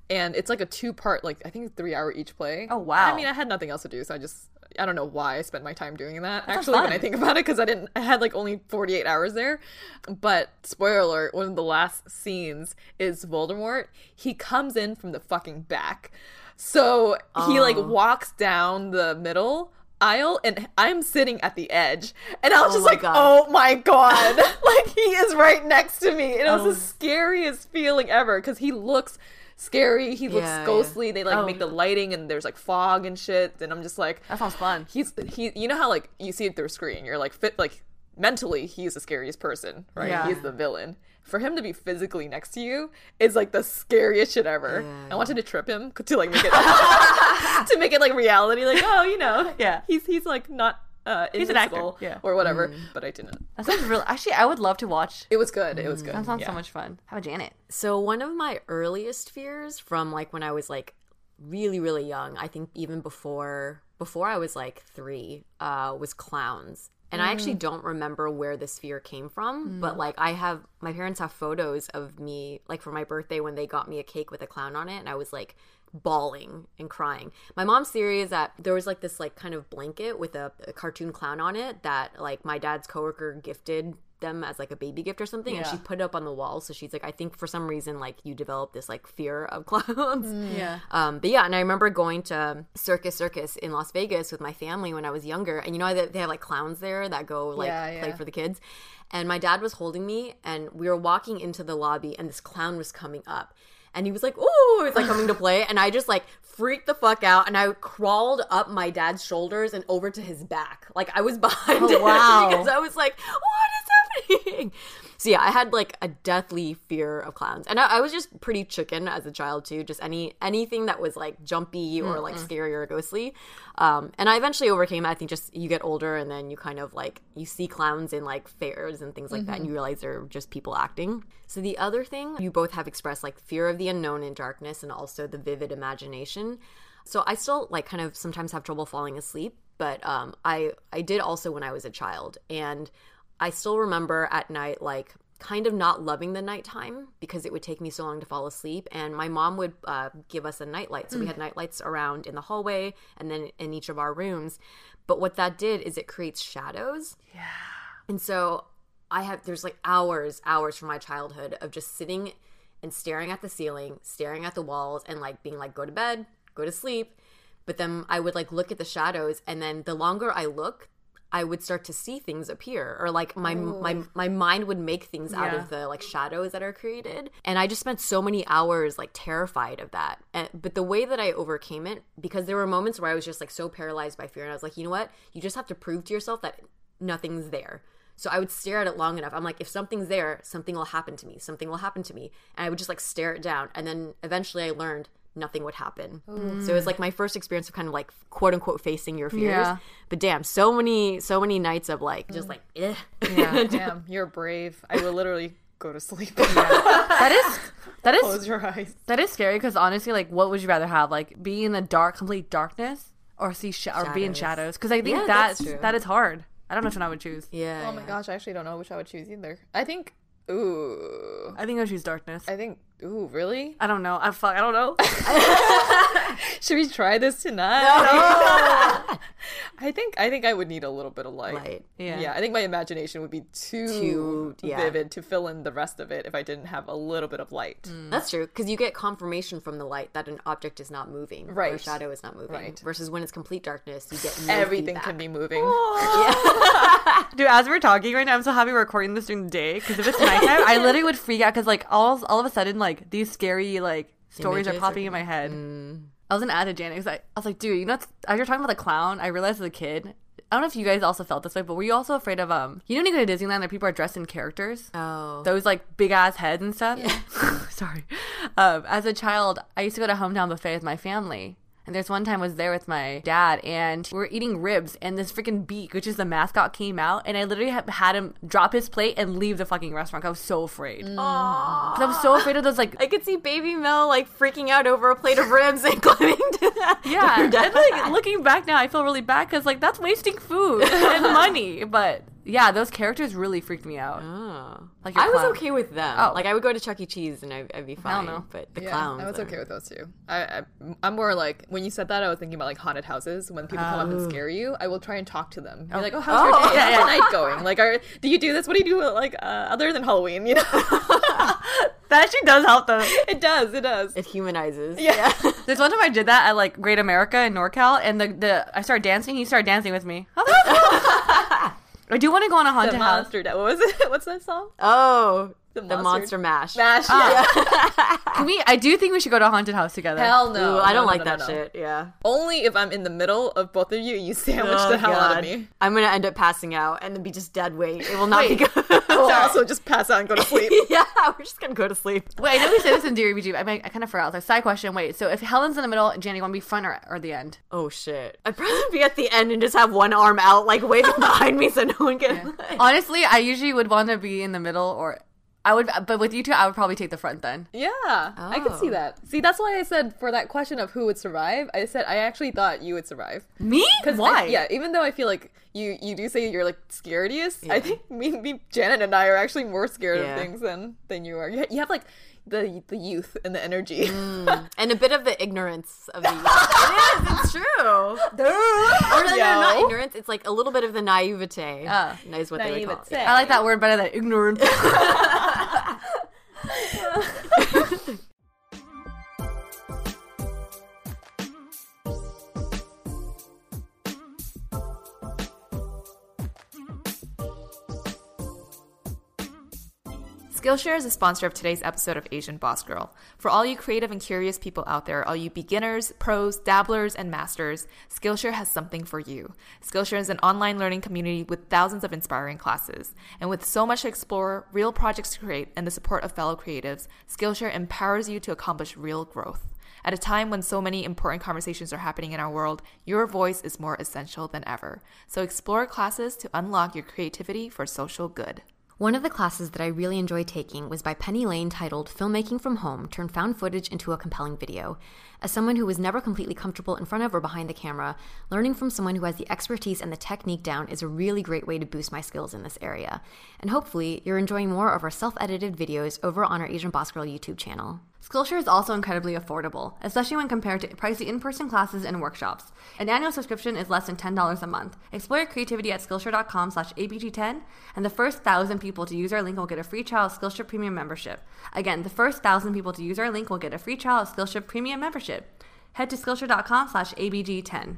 and it's like a two part, like I think three hour each play. Oh, wow. I mean, I had nothing else to do, so I just. I don't know why I spent my time doing that. sounds Actually, when. I think about it, because I didn't, I had like only forty eight hours there. But spoiler alert: one of the last scenes is Voldemort. He comes in from the fucking back, so he like walks down the middle aisle and I'm sitting at the edge and I was Oh just like God. oh my god [LAUGHS] [LAUGHS] like he is right next to me and it was Oh. the scariest feeling ever because he looks scary he looks Yeah, yeah. ghostly they like Oh. make the oh. lighting and there's like fog and shit and I'm just like That sounds fun. he's he you know how like you see it through a screen you're like fit like mentally he's the scariest person right Yeah. he's the villain for him to be physically next to you is like the scariest shit ever Yeah, i wanted to trip him [LAUGHS] to like make it [LAUGHS] to make it like reality like oh you know [LAUGHS] Yeah. he's he's like not uh He's an actor, yeah. or whatever Mm. but i didn't That sounds real. Actually, I would love to watch. it was good it was good That sounds yeah. so much fun. How about Janet? So one of my earliest fears from like when I was like really really young, I think even before before I was like 3, uh was clowns. And I actually mm. don't remember where this fear came from, but mm. like I have my parents have photos of me like for my birthday when they got me a cake with a clown on it and I was like bawling and crying. My mom's theory is that there was like this like kind of blanket with a, a cartoon clown on it that like my dad's coworker gifted them as like a baby gift or something and she put it up on the wall. So she's like i think for some reason like you develop this like fear of [LAUGHS] clowns Yeah. um but yeah and i remember going to circus circus in las vegas with my family when i was younger and you know that they have like clowns there that go like Yeah, play for the kids? And my dad was holding me and we were walking into the lobby and this clown was coming up. And he was like, "Ooh!" It's like coming to play, and I just like freaked the fuck out, and I crawled up my dad's shoulders and over to his back, like I was [LAUGHS] behind Oh, him [LAUGHS] wow. because I was like, "What is happening?" [LAUGHS] So yeah, I had like a deathly fear of clowns, and I, I was just pretty chicken as a child too. Just any anything that was like jumpy or like scary or ghostly. Um, and I eventually overcame. it. I think just you get older, and then you kind of like you see clowns in like fairs and things like that, and you realize they're just people acting. So the other thing you both have expressed like fear of the unknown and darkness, and also the vivid imagination. So I still like kind of sometimes have trouble falling asleep, but um, I I did also when I was a child, and I still remember at night like kind of not loving the nighttime because it would take me so long to fall asleep. And my mom would uh, give us a nightlight, so we had nightlights around in the hallway and then in each of our rooms. But what that did is it creates shadows. Yeah. And so I have there's like hours, hours from my childhood of just sitting and staring at the ceiling, staring at the walls, and like being like, go to bed, go to sleep. But then I would like look at the shadows, and then the longer I look, I would start to see things appear, or like my my oh. my mind would make things out of the like shadows that are created. And I just spent so many hours like terrified of that. And, but the way that I overcame it, because there were moments where I was just like so paralyzed by fear, and I was like, you know what, you just have to prove to yourself that nothing's there. So I would stare at it long enough. I'm like, if something's there, something will happen to me. Something will happen to me. And I would just like stare it down. And then eventually I learned nothing would happen. So it was like my first experience of kind of like quote unquote facing your fears. Yeah. But damn, so many, so many nights of like just like, eh. Yeah. [LAUGHS] Damn, you're brave. I will [LAUGHS] literally go to sleep. [LAUGHS] that is that is Close your eyes. that is scary because honestly, like, what would you rather have? Like, be in the dark, complete darkness, or see sh- or be in Shadows. shadows? Because I think Yeah, that's that's true. that is hard. I don't know which one I would choose. yeah. Oh my yeah. gosh, I actually don't know which I would choose either. I think. Ooh. I think I would choose darkness. I think. Ooh, really? I don't know. I fuck. I don't know. [LAUGHS] [LAUGHS] Should we try this tonight? [LAUGHS] [LAUGHS] I think. I think I would need a little bit of light. Light. Yeah. Yeah, I think my imagination would be too, Too- yeah. vivid to fill in the rest of it if I didn't have a little bit of light. Mm. That's true because you get confirmation from the light that an object is not moving, or a Right. shadow is not moving. Right. Versus when it's complete darkness, you get no Everything feedback. can be moving. [LAUGHS] [LAUGHS] Dude, as we're talking right now, I'm so happy we're recording this during the day because if it's nighttime, I literally would freak out because like all all of a sudden like these scary like stories Images are popping are- in my head. Mm. I was an ad to Janet because I, I was like, dude, you know, as you're talking about the clown, I realized as a kid. I don't know if you guys also felt this way, but were you also afraid of um? You know, when you go to Disneyland, and people are dressed in characters. Oh. those like big ass heads and stuff. [LAUGHS] Sorry. Um, as a child, I used to go to hometown buffet with my family. And there's one time I was there with my dad, and we are eating ribs, and this freaking beak, which is the mascot, came out, and I literally had him drop his plate and leave the fucking restaurant. I was so afraid. Mm. 'Cause I was so afraid of those like I could see Baby Mel like freaking out over a plate of ribs and [LAUGHS] climbing to that. Yeah, to and like looking back now, I feel really bad because like that's wasting food [LAUGHS] and money. But yeah, those characters really freaked me out. Oh. Like I was clown. okay with them. Oh. Like I would go to Chuck E. Cheese and I, I'd be fine. no. But the yeah, clowns, I was are- okay with those too. I, I I'm more like when you said that, I was thinking about like haunted houses. When people come up and scare you, I will try and talk to them. Be like, oh, how's your Oh. day? [LAUGHS] How's your night going? Like, are do you do this? What do you do like uh, other than Halloween? You know, [LAUGHS] That actually does help though. [LAUGHS] it does. It does. It humanizes. Yeah. There's one time I did that at like Great America in NorCal, and the, the I started dancing. He started dancing with me. Oh, that was cool. I do want to go on a the haunted house. monster. What was it? [LAUGHS] What's that song? Oh, the, Monster- monster, mash. Mash. Ah. Yeah. [LAUGHS] Can we? I do think we should go to a haunted house together. Hell no. Ooh, I don't no, like no, that no, no. shit. Yeah. Only if I'm in the middle of both of you, you sandwich Oh, the hell out of me. I'm gonna end up passing out and then be just dead weight. It will not be Wait. good. [LAUGHS] So also just pass out and go to sleep. [LAUGHS] yeah, we're just gonna go to sleep. Wait, I know we said this in Dear BG. I, mean, I kind of forgot. It's like side question. Wait, so if Helen's in the middle, Jenny, want to be front or, or the end? Oh shit! I'd probably be at the end and just have one arm out, like waving behind me, so no one can. Honestly, I usually would want to be in the middle, or I would. But with you two, I would probably take the front then. Yeah, I can see Oh. that. See, that's why I said for that question of who would survive, I said I actually thought you would survive. Me? 'Cause I- Why? yeah, even though I feel like you you do say you're like scariest, I think me, me, Janet and I are actually more scared Yeah. of things than than you are. You, you have like the the youth and the energy. and a bit of the ignorance of the. Youth. [LAUGHS] it is. It's true. or no, no, not ignorance. It's like a little bit of the naivete. Ah. is what they would call it. I like that word better than ignorant. [LAUGHS] [LAUGHS] Skillshare is a sponsor of today's episode of Asian Boss Girl. For all you creative and curious people out there, all you beginners, pros, dabblers, and masters, Skillshare has something for you. Skillshare is an online learning community with thousands of inspiring classes. And with so much to explore, real projects to create, and the support of fellow creatives, Skillshare empowers you to accomplish real growth. At a time when so many important conversations are happening in our world, your voice is more essential than ever. So explore classes to unlock your creativity for social good. One of the classes that I really enjoyed taking was by Penny Lane titled Filmmaking from Home Turn Found Footage into a Compelling Video. As someone who was never completely comfortable in front of or behind the camera, learning from someone who has the expertise and the technique down is a really great way to boost my skills in this area. And hopefully, you're enjoying more of our self edited videos over on our Asian Boss Girl YouTube channel. Skillshare is also incredibly affordable, especially when compared to pricey in person classes and workshops. An annual subscription is less than $10 a month. Explore your creativity at Skillshare.com slash ABG10, and the first thousand people to use our link will get a free trial of Skillshare Premium membership. Again, the first thousand people to use our link will get a free trial of Skillshare Premium membership. Head to Skillshare.com slash ABG10.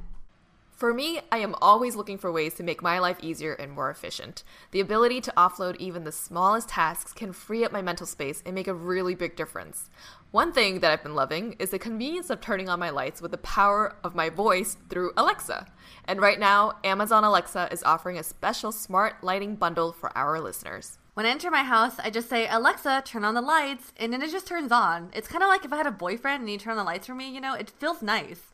For me, I am always looking for ways to make my life easier and more efficient. The ability to offload even the smallest tasks can free up my mental space and make a really big difference. One thing that I've been loving is the convenience of turning on my lights with the power of my voice through Alexa. And right now, Amazon Alexa is offering a special smart lighting bundle for our listeners. When I enter my house, I just say, Alexa, turn on the lights, and then it just turns on. It's kind of like if I had a boyfriend and he turned on the lights for me, you know, it feels nice.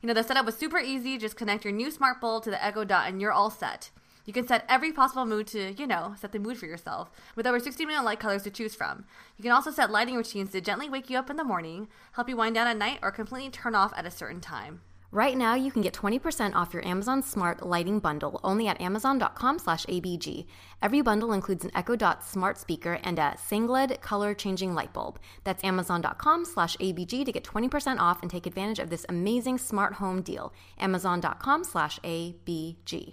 You know, the setup was super easy. Just connect your new smart bulb to the Echo Dot and you're all set. You can set every possible mood to, you know, set the mood for yourself, with over 60 million light colors to choose from. You can also set lighting routines to gently wake you up in the morning, help you wind down at night, or completely turn off at a certain time. Right now, you can get 20% off your Amazon Smart Lighting Bundle only at amazon.com slash ABG. Every bundle includes an Echo Dot smart speaker and a Sengled color changing light bulb. That's amazon.com slash ABG to get 20% off and take advantage of this amazing smart home deal. Amazon.com slash ABG.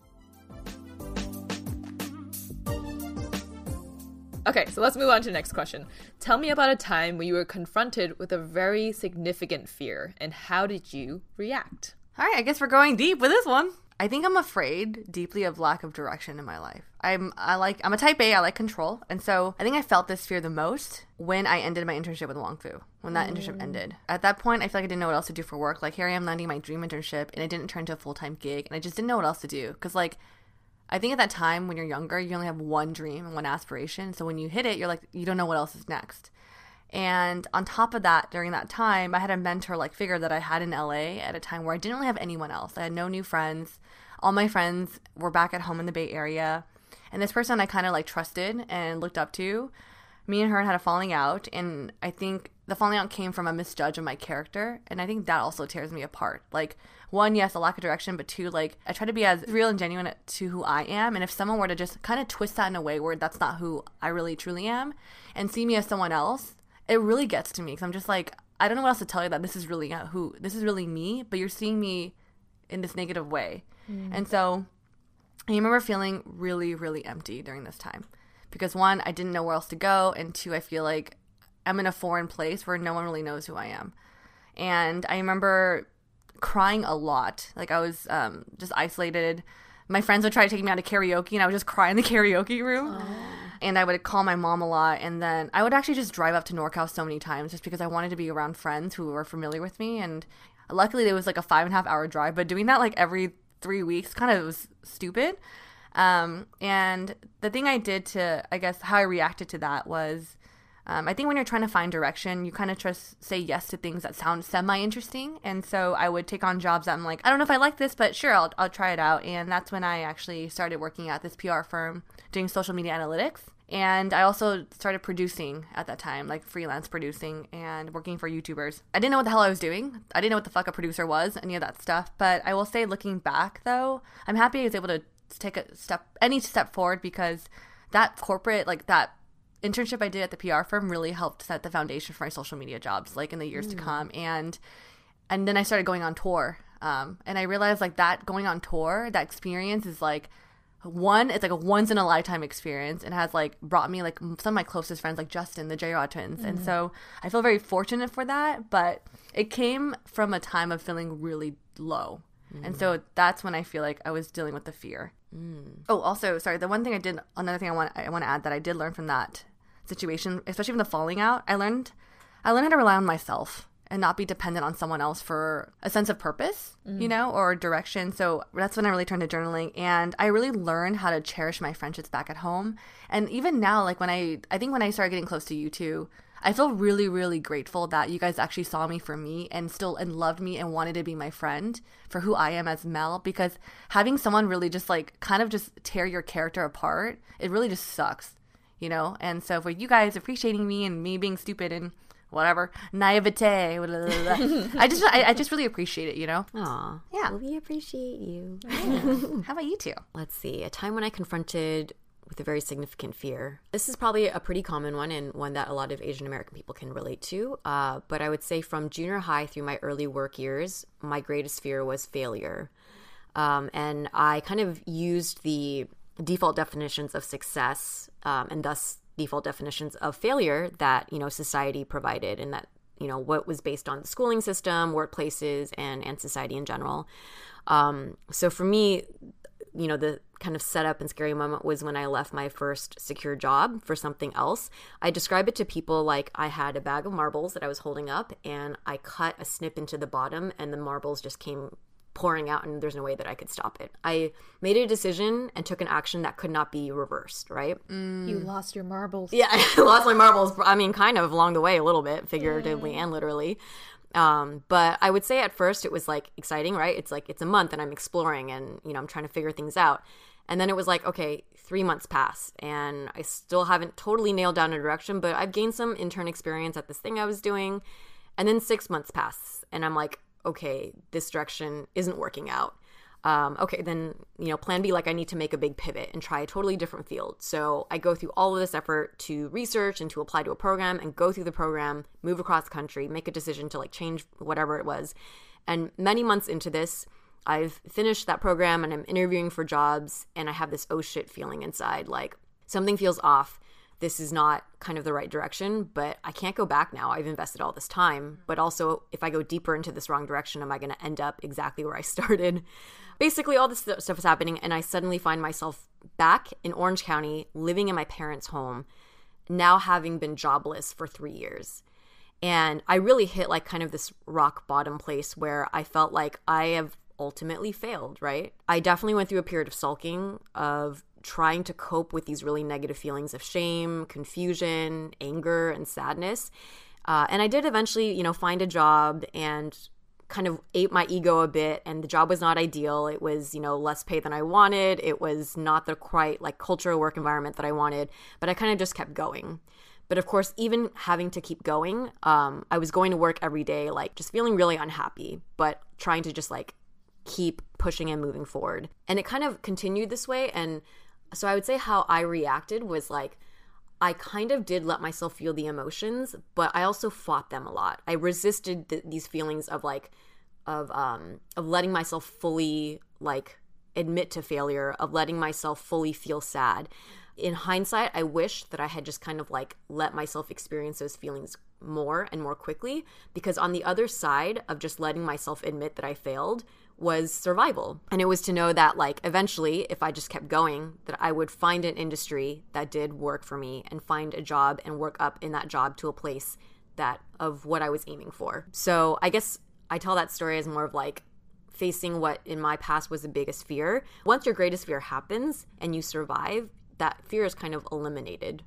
Okay, so let's move on to the next question. Tell me about a time when you were confronted with a very significant fear and how did you react? All right, I guess we're going deep with this one. I think I'm afraid deeply of lack of direction in my life. I'm I like I'm a type A, I like control. And so I think I felt this fear the most when I ended my internship with Wong Fu. When that mm. internship ended. At that point I feel like I didn't know what else to do for work. Like here I am landing my dream internship and it didn't turn to a full time gig and I just didn't know what else to do. Cause like I think at that time when you're younger, you only have one dream and one aspiration. So when you hit it, you're like, you don't know what else is next. And on top of that, during that time, I had a mentor like figure that I had in LA at a time where I didn't really have anyone else. I had no new friends. All my friends were back at home in the Bay Area. And this person I kind of like trusted and looked up to. Me and her had a falling out. And I think the falling out came from a misjudge of my character. And I think that also tears me apart. Like, one, yes, a lack of direction, but two, like I try to be as real and genuine to who I am. And if someone were to just kind of twist that in a way where that's not who I really truly am and see me as someone else, it really gets to me because I'm just like, I don't know what else to tell you that this is really who, this is really me, but you're seeing me in this negative way. Mm. And so I remember feeling really, really empty during this time because one, I didn't know where else to go, and two, I feel like I'm in a foreign place where no one really knows who I am. And I remember crying a lot. Like I was um, just isolated. My friends would try to take me out to karaoke, and I would just cry in the [LAUGHS] karaoke room. Oh. And I would call my mom a lot, and then I would actually just drive up to NorCal so many times just because I wanted to be around friends who were familiar with me. And luckily, it was like a five and a half hour drive, but doing that like every three weeks kind of was stupid. Um, and the thing I did to, I guess, how I reacted to that was Um, I think when you're trying to find direction, you kind of just say yes to things that sound semi interesting. And so I would take on jobs that I'm like, I don't know if I like this, but sure, I'll, I'll try it out. And that's when I actually started working at this PR firm doing social media analytics. And I also started producing at that time, like freelance producing and working for YouTubers. I didn't know what the hell I was doing. I didn't know what the fuck a producer was, any of that stuff. But I will say, looking back though, I'm happy I was able to take a step, any step forward because that corporate, like that internship I did at the PR firm really helped set the foundation for my social media jobs, like in the years mm. to come. And and then I started going on tour. Um, and I realized like that going on tour, that experience is like one it's like a once in a lifetime experience and has like brought me like some of my closest friends like justin the j rod twins mm-hmm. and so i feel very fortunate for that but it came from a time of feeling really low mm. and so that's when i feel like i was dealing with the fear mm. oh also sorry the one thing i did another thing i want i want to add that i did learn from that situation especially from the falling out i learned i learned how to rely on myself and not be dependent on someone else for a sense of purpose, mm. you know, or direction. So that's when I really turned to journaling and I really learned how to cherish my friendships back at home. And even now, like when I, I think when I started getting close to you two, I feel really, really grateful that you guys actually saw me for me and still and loved me and wanted to be my friend for who I am as Mel. Because having someone really just like kind of just tear your character apart, it really just sucks, you know. And so for you guys appreciating me and me being stupid and whatever naivete. [LAUGHS] I just I, I, just really appreciate it, you know. Aw, yeah, well, we appreciate you. Yeah. [LAUGHS] How about you two? Let's see. A time when I confronted with a very significant fear. This is probably a pretty common one and one that a lot of Asian American people can relate to. Uh, but I would say from junior high through my early work years, my greatest fear was failure. Um, and I kind of used the default definitions of success um, and thus default definitions of failure that you know society provided and that you know what was based on the schooling system workplaces and and society in general. Um, so for me you know the kind of setup and scary moment was when i left my first secure job for something else. I describe it to people like i had a bag of marbles that i was holding up and i cut a snip into the bottom and the marbles just came pouring out and there's no way that I could stop it. I made a decision and took an action that could not be reversed, right? Mm. You lost your marbles. Yeah, [LAUGHS] I lost my marbles. I mean, kind of along the way a little bit, figuratively and literally. Um, but I would say at first it was like exciting, right? It's like it's a month and I'm exploring and, you know, I'm trying to figure things out. And then it was like, okay, three months pass and I still haven't totally nailed down a direction, but I've gained some intern experience at this thing I was doing. And then six months pass and I'm like, okay, this direction isn't working out. Um, okay, then, you know, plan B, like I need to make a big pivot and try a totally different field. So I go through all of this effort to research and to apply to a program and go through the program, move across country, make a decision to like change whatever it was. And many months into this, I've finished that program and I'm interviewing for jobs and I have this oh shit feeling inside like something feels off this is not kind of the right direction, but I can't go back now. I've invested all this time. But also, if I go deeper into this wrong direction, am I going to end up exactly where I [LAUGHS] started? Basically, all this stuff is happening, and I suddenly find myself back in Orange County, living in my parents' home, now having been jobless for three years. And I really hit like kind of this rock bottom place where I felt like I have ultimately failed, right? I definitely went through a period of sulking, of trying to cope with these really negative feelings of shame, confusion, anger, and sadness. Uh, and I did eventually, you know, find a job and kind of ate my ego a bit. And the job was not ideal. It was you know less pay than i wanted. It was not the quite like cultural work environment that i wanted. But i kind of just kept going. But of course even having to keep going um, i was going to work every day like just feeling really unhappy but trying to just like keep pushing and moving forward. And it kind of continued this way. And so I would say how I reacted was like I kind of did let myself feel the emotions, but I also fought them a lot. I resisted th- these feelings of like of um of letting myself fully like admit to failure, of letting myself fully feel sad. In hindsight, I wish that I had just kind of like let myself experience those feelings more and more quickly because on the other side of just letting myself admit that I failed was survival. And it was to know that, like, eventually, if I just kept going, that I would find an industry that did work for me and find a job and work up in that job to a place that of what I was aiming for. So I guess I tell that story as more of like facing what in my past was the biggest fear. Once your greatest fear happens and you survive, that fear is kind of eliminated.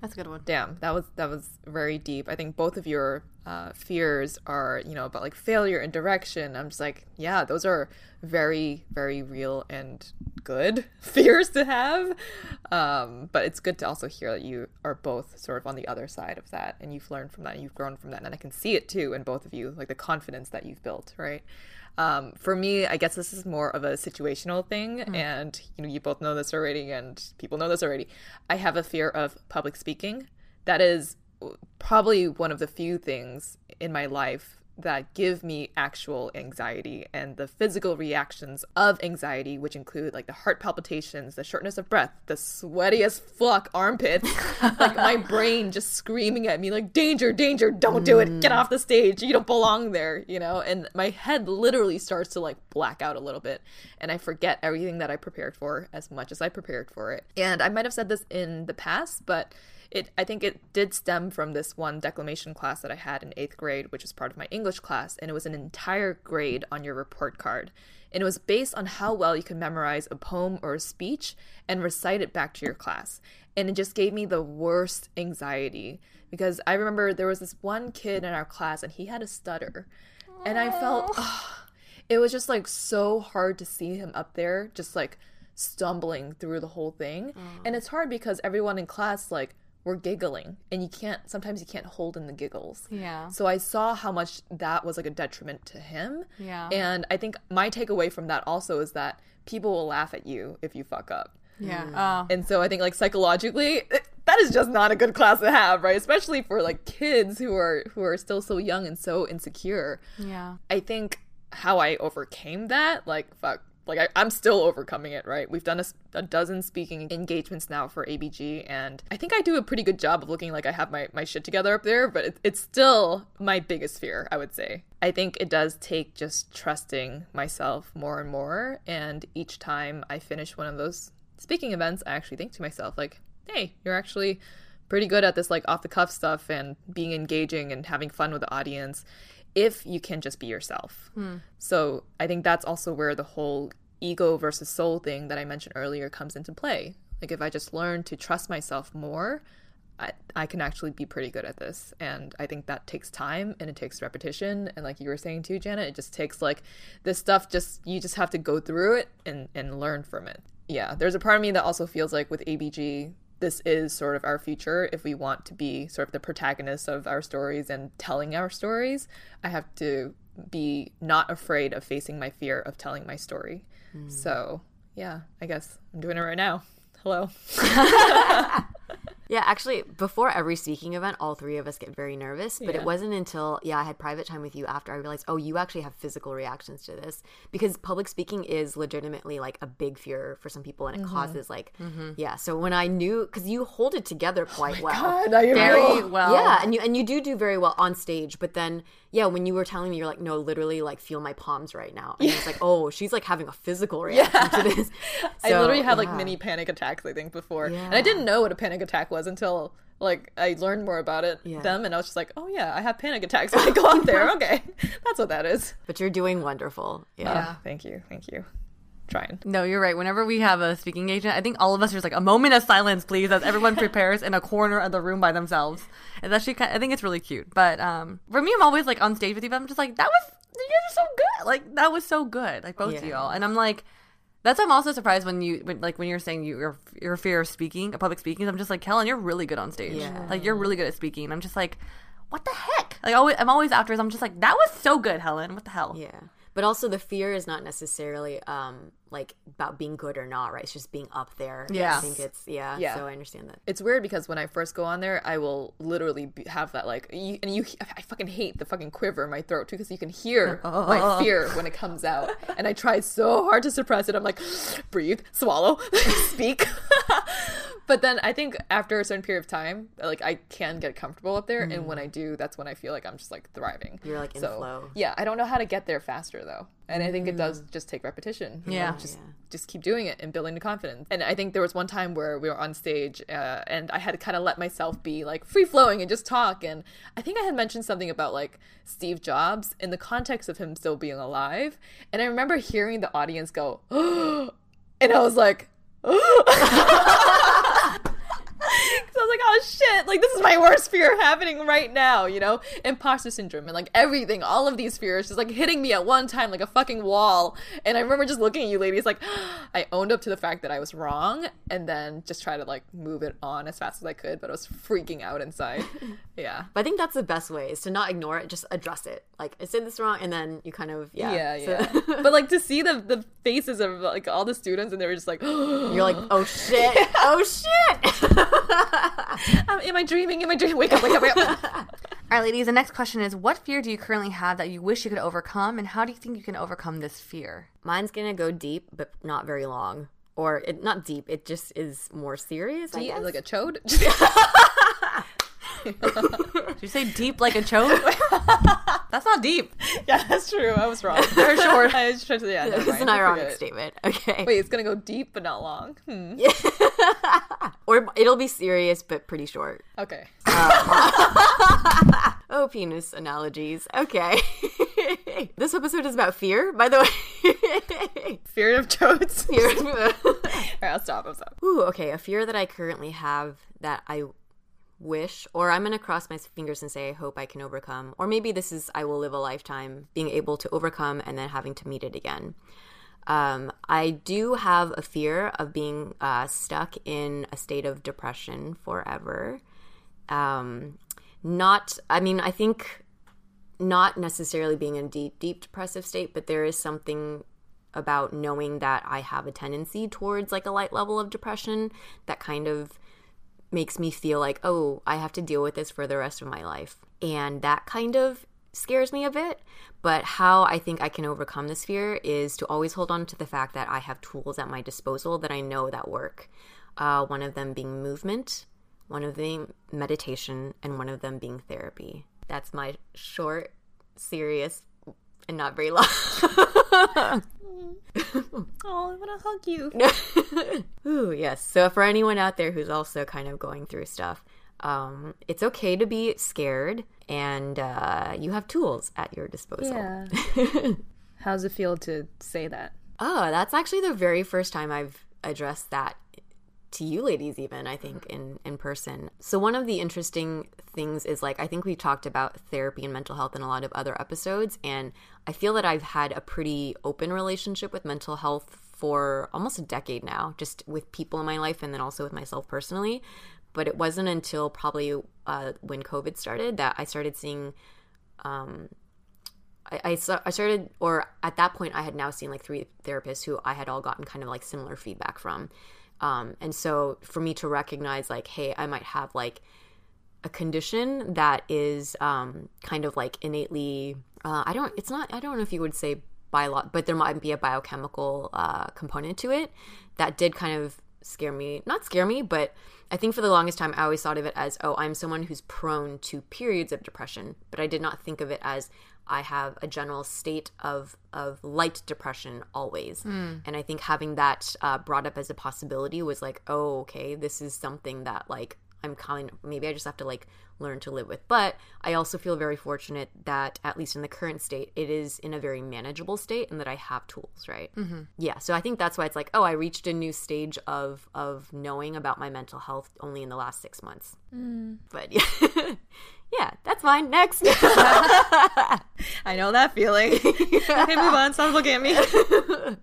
That's a good one. Damn, that was that was very deep. I think both of your uh, fears are, you know, about like failure and direction. I'm just like, yeah, those are very, very real and good [LAUGHS] fears to have. Um, but it's good to also hear that you are both sort of on the other side of that, and you've learned from that, and you've grown from that, and I can see it too in both of you, like the confidence that you've built, right? Um, for me, I guess this is more of a situational thing, and you know, you both know this already, and people know this already. I have a fear of public speaking. That is probably one of the few things in my life that give me actual anxiety and the physical reactions of anxiety, which include like the heart palpitations, the shortness of breath, the sweaty as fuck armpits, like my [LAUGHS] brain just screaming at me like danger, danger, don't do it, get off the mm. stage, you don't belong there, you know, and my head literally starts to like black out a little bit, and I forget everything that I prepared for as much as I prepared for it. And I might have said this in the past, but it I think it did stem from this one declamation class that I had in eighth grade, which was part of my English class, and it was an entire grade on your report card. And it was based on how well you could memorize a poem or a speech and recite it back to your class. And it just gave me the worst anxiety because I remember there was this one kid in our class and he had a stutter. And I felt it was just like so hard to see him up there just like stumbling through the whole thing. And it's hard because everyone in class like we're giggling and you can't sometimes you can't hold in the giggles. Yeah. So I saw how much that was like a detriment to him. Yeah. And I think my takeaway from that also is that people will laugh at you if you fuck up. Yeah. Mm. Oh. And so I think like psychologically it- that is just not a good class to have, right? Especially for like kids who are who are still so young and so insecure. yeah. I think how I overcame that, like, fuck, like I, I'm still overcoming it, right? We've done a dozen speaking engagements now for ABG, and I think I do a pretty good job of looking like I have my, my shit together up there, but it, it's still my biggest fear, I would say. I think it does take just trusting myself more and more, and each time I finish one of those speaking events, I actually think to myself, like, hey, you're actually pretty good at this like off the cuff stuff and being engaging and having fun with the audience if you can just be yourself. Hmm. So I think that's also where the whole ego versus soul thing that I mentioned earlier comes into play. Like if I just learn to trust myself more, I, I can actually be pretty good at this. And I think that takes time and it takes repetition. And like you were saying too, Janet, it just takes like this stuff just you just have to go through it and, and learn from it. Yeah. There's a part of me that also feels like with ABG, this is sort of our future if we want to be sort of the protagonists of our stories and telling our stories i have to be not afraid of facing my fear of telling my story Hmm. so yeah i guess i'm doing it right now hello [LAUGHS] Yeah, actually, before every speaking event, all three of us get very nervous. But Yeah. it wasn't until, yeah, I had private time with you after I realized, oh, you actually have physical reactions to this. Because public speaking is legitimately like a big fear for some people and it mm-hmm. causes like, mm-hmm. yeah. So when I knew, because you hold it together oh quite well. God, I Very well. Yeah, and you and you do do very well on stage, but then yeah, when you were telling me, you're like, no, literally, like feel my palms right now, and it's [LAUGHS] like, oh, she's like having a physical reaction to this. [LAUGHS] I literally had like mini panic attacks, I think, before. And I didn't know what a panic attack was until like I learned more about it Yeah. them and I was just like, Oh yeah, I have panic attacks when I go out [LAUGHS] there. Okay. That's what that is. But you're doing wonderful. Yeah. Yeah. Thank you. Thank you. Trying. No, you're right. Whenever we have a speaking agent, I think all of us are just like a moment of silence, please, as everyone [LAUGHS] prepares in a corner of the room by themselves. It's actually, kind I think it's really cute. But um, for me, I'm always like on stage with you, but I'm just like, that was, you guys are so good. Like that was so good, like both of y'all. And I'm like, that's why I'm also surprised when you, when, like when you're saying you, your your fear of speaking, public speaking. I'm just like, Kellen, you're really good on stage. Yeah. Like you're really good at speaking. I'm just like, what the heck? Like always, I'm always afterwards. I'm just like, that was so good, Helen. What the hell? Yeah. But also the fear is not necessarily um like about being good or not, right? It's just being up there. Yeah. I think it's yeah. Yeah. So I understand that. It's weird because when I first go on there, I will literally be, have that like, you, and you, I fucking hate the fucking quiver in my throat too because you can hear my [LAUGHS] fear when it comes out, and I try so hard to suppress it. I'm like, [GASPS] breathe, swallow, [LAUGHS] speak. [LAUGHS] but then I think after a certain period of time, like I can get comfortable up there, and when mm. I do, that's when I feel like I'm just like thriving. You're, like, in so, flow. Yeah, I don't know how to get there faster though, and I think it does just take repetition. you know, Yeah. just Yeah. just keep doing it and building the confidence. And I think there was one time where we were on stage uh, and I had to kind of let myself be like free flowing and just talk. And I think I had mentioned something about like Steve Jobs in the context of him still being alive. And I remember hearing the audience go, [GASPS] and I was like, [GASPS] [LAUGHS] like, oh shit, like this is my worst fear happening right now, you know? Imposter syndrome and like everything, all of these fears just like hitting me at one time like a fucking wall. And I remember just looking at you ladies like [GASPS] I owned up to the fact that I was wrong and then just try to like move it on as fast as I could, but I was freaking out inside. [LAUGHS] Yeah. But I think that's the best way is to not ignore it, just address it. Like I said this wrong, and then you kind of yeah, Yeah, So- yeah. [LAUGHS] but like to see the the faces of like all the students and they were just like [GASPS] You're like, oh shit, oh shit. [LAUGHS] [LAUGHS] Um, am I dreaming? Am I dreaming? Wake up, wake up, wake up. [LAUGHS] All right, ladies, the next question is what fear do you currently have that you wish you could overcome, and how do you think you can overcome this fear? Mine's gonna go deep, but not very long. Or it, not deep. It just is more serious. I guess. like a chode. [LAUGHS] Did you say deep like a choke? [LAUGHS] That's not deep. yeah, that's true. I was wrong. Very short. [LAUGHS] I was trying to, yeah, never it's an ironic statement. Okay. Wait, it's gonna go deep but not long. Hmm. [LAUGHS] Or it'll be serious but pretty short. Okay. Oh, penis analogies. Okay. this episode is about fear, by the way. Fear of toads. fear. Alright, I'll stop. I'll stop. Ooh, okay. A fear that I currently have that I wish, or I'm going to cross my fingers and say I hope I can overcome, or maybe this is I will live a lifetime being able to overcome and then having to meet it again. Um, I do have a fear of being uh, stuck in a state of depression forever. Um, not, I mean, I think not necessarily being in deep, deep depressive state, but there is something about knowing that I have a tendency towards like a light level of depression that kind of makes me feel like, oh, I have to deal with this for the rest of my life. And that kind of scares me a bit. But how I think I can overcome this fear is to always hold on to the fact that I have tools at my disposal that I know that work. Uh, one of them being movement, one of them meditation, and one of them being therapy. That's my short, serious, and not very long. [LAUGHS] Oh, I want to hug you. [LAUGHS] Ooh, yes. So for anyone out there who's also kind of going through stuff, um, it's okay to be scared, and uh, you have tools at your disposal. Yeah. [LAUGHS] How's it feel to say that? Oh, that's actually the very first time I've addressed that to you ladies even i think in in person. So one of the interesting things is like i think we talked about therapy and mental health in a lot of other episodes and i feel that i've had a pretty open relationship with mental health for almost a decade now just with people in my life and then also with myself personally. But it wasn't until probably uh, when covid started that i started seeing I, I, I started, or at that point, I had now seen like three therapists who I had all gotten kind of like similar feedback from. Um, and so for me to recognize, like, hey, I might have like a condition that is um, kind of like innately, uh, I don't, it's not, I don't know if you would say bio, but there might be a biochemical uh, component to it that did kind of scare me, not scare me, but I think for the longest time, I always thought of it as, oh, I'm someone who's prone to periods of depression, but I did not think of it as I have a general state of of light depression always. And I think having that uh, brought up as a possibility was like, oh, okay, this is something that like I'm kind of maybe I just have to like learn to live with. But I also feel very fortunate that at least in the current state, it is in a very manageable state and that I have tools, right? Mm-hmm. Yeah. So I think that's why it's like, oh, I reached a new stage of of knowing about my mental health only in the last six months. But [LAUGHS] yeah, yeah, that's fine. Next. [LAUGHS] I know that feeling. [LAUGHS] okay, move on. Stop looking at me.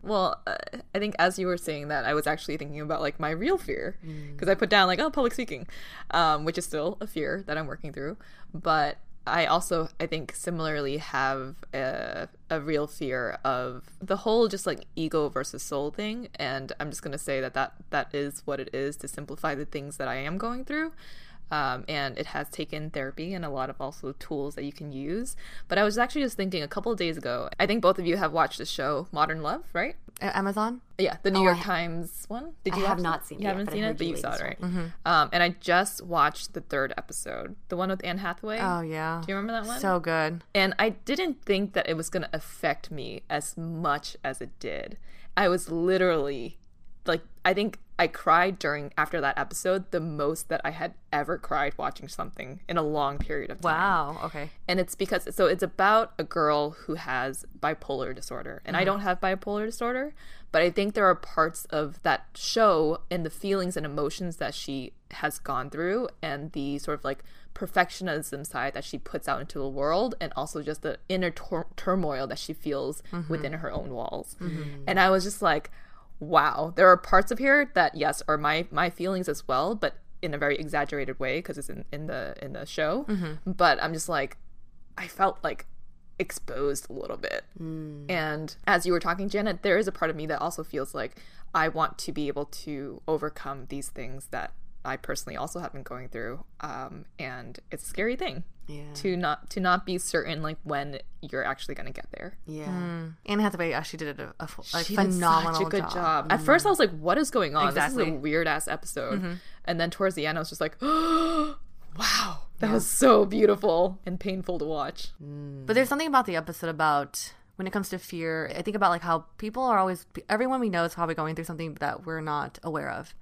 well, uh, I think as you were saying that, I was actually thinking about like my real fear because I put down like oh public speaking, um, which is still a fear that I'm working through, but. I also, I think, similarly have a, a real fear of the whole just like ego versus soul thing, and I'm just gonna say that that that is what it is to simplify the things that I am going through. Um, and it has taken therapy and a lot of also tools that you can use. But I was actually just thinking a couple of days ago. I think both of you have watched the show Modern Love, right? Amazon? Yeah, the New Oh, York ha- Times one. Did I you have not seen You it yet, haven't seen it, but you you saw it, right? Um, and I just watched the third episode, the one with Anne Hathaway. Oh, yeah. Do you remember that one? So good. and I didn't think that it was going to affect me as much as it did. I was literally like, I think I cried during after that episode the most that I had ever cried watching something in a long period of time. Wow. Okay. And it's because so it's about a girl who has bipolar disorder. And I uh-huh. don't have bipolar disorder, but I think there are parts of that show and the feelings and emotions that she has gone through and the sort of like perfectionism side that she puts out into the world and also just the inner tur- turmoil that she feels mm-hmm. within her own walls. Mm-hmm. And I was just like, wow, there are parts of here that yes are my my feelings as well, but in a very exaggerated way because it's in, in the in the show. Mm-hmm. But I'm just like I felt like exposed a little bit. Mm. And as you were talking, Janet, there is a part of me that also feels like I want to be able to overcome these things that I personally also have been going through. Um, and it's a scary thing Yeah. to not to not be certain like when you're actually going to get there. Yeah. Hmm. Anne Hathaway actually did a, a, a She did phenomenal such a good job. job. At mm-hmm. first, I was like, "What is going on? This is a weird ass episode." Mm-hmm. And then towards the end, I was just like, [GASPS] "Wow, that was so beautiful and painful to watch." Mm. But there's something about the episode about when it comes to fear. I think about like how people are always everyone we know is probably going through something that we're not aware of,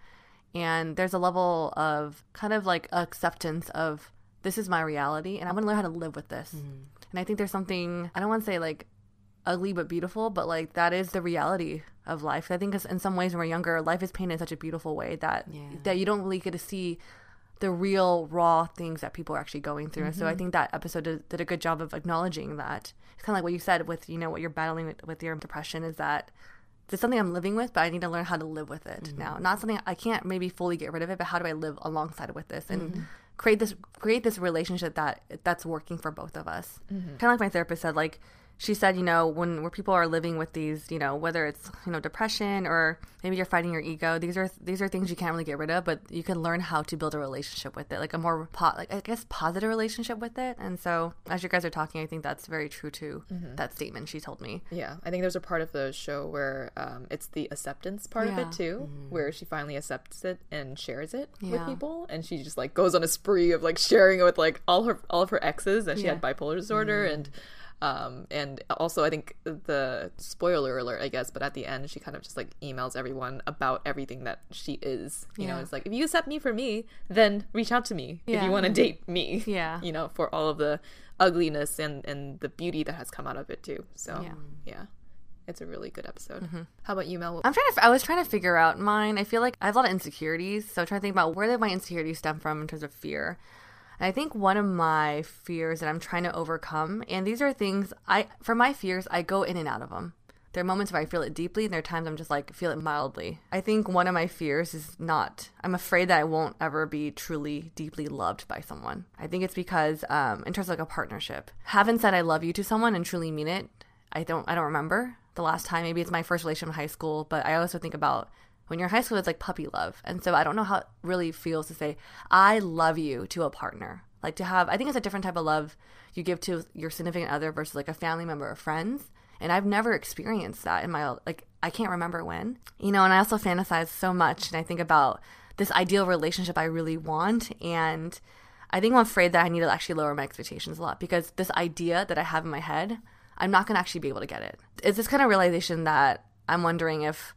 and there's a level of kind of like acceptance of this is my reality, and I'm gonna learn how to live with this. Mm-hmm. And I think there's something I don't want to say like ugly but beautiful, but like that is the reality of life. I think in some ways when we're younger, life is painted in such a beautiful way that that you don't really get to see the real raw things that people are actually going through. And so I mm-hmm. think that episode did, did a good job of acknowledging that. It's kind of like what you said with you know what you're battling with, with your depression is that it's something I'm living with, but I need to learn how to live with it mm-hmm. now. Not something I can't maybe fully get rid of it, but how do I live alongside with this and mm-hmm. create this create this relationship that that's working for both of us. Mm-hmm. Kind of like my therapist said, like she said, you know, when where people are living with these, you know, whether it's you know depression or maybe you're fighting your ego, these are these are things you can't really get rid of, but you can learn how to build a relationship with it, like a more po- like I guess positive relationship with it. And so as you guys are talking, I think that's very true to mm-hmm. that statement she told me. Yeah, I think there's a part of the show where um, it's the acceptance part of it too, mm-hmm. where she finally accepts it and shares it with people, and she just like goes on a spree of like sharing it with like all her all of her exes that she Yeah. had bipolar disorder mm. and. Um, and also, I think the spoiler alert, I guess, but at the end, she kind of just like emails everyone about everything that she is. You know, it's like, if you accept me for me, then reach out to me if you want to date me. Yeah. [LAUGHS] You know, for all of the ugliness and, and the beauty that has come out of it too. So, Yeah. yeah. It's a really good episode. How about you, Mel? I'm trying to. I was trying to figure out mine. I feel like I have a lot of insecurities, so I'm trying to think about where did my insecurities stem from in terms of fear. I think one of my fears that I'm trying to overcome, and these are things I, for my fears, I go in and out of them. There are moments where I feel it deeply, and there are times I'm just like feel it mildly. I think one of my fears is not. I'm afraid that I won't ever be truly deeply loved by someone. I think it's because, um, in terms of like a partnership, haven't said I love you to someone and truly mean it. I don't. I don't remember the last time. Maybe it's my first relationship in high school, but I also think about when you're in high school, it's like puppy love. And so I don't know how it really feels to say, I love you to a partner. Like to have, I think it's a different type of love you give to your significant other versus like a family member or friends. And I've never experienced that in my, like, I can't remember when. You know, and I also fantasize so much and I think about this ideal relationship I really want. And I think I'm afraid that I need to actually lower my expectations a lot because this idea that I have in my head, I'm not going to actually be able to get it. It's this kind of realization that I'm wondering if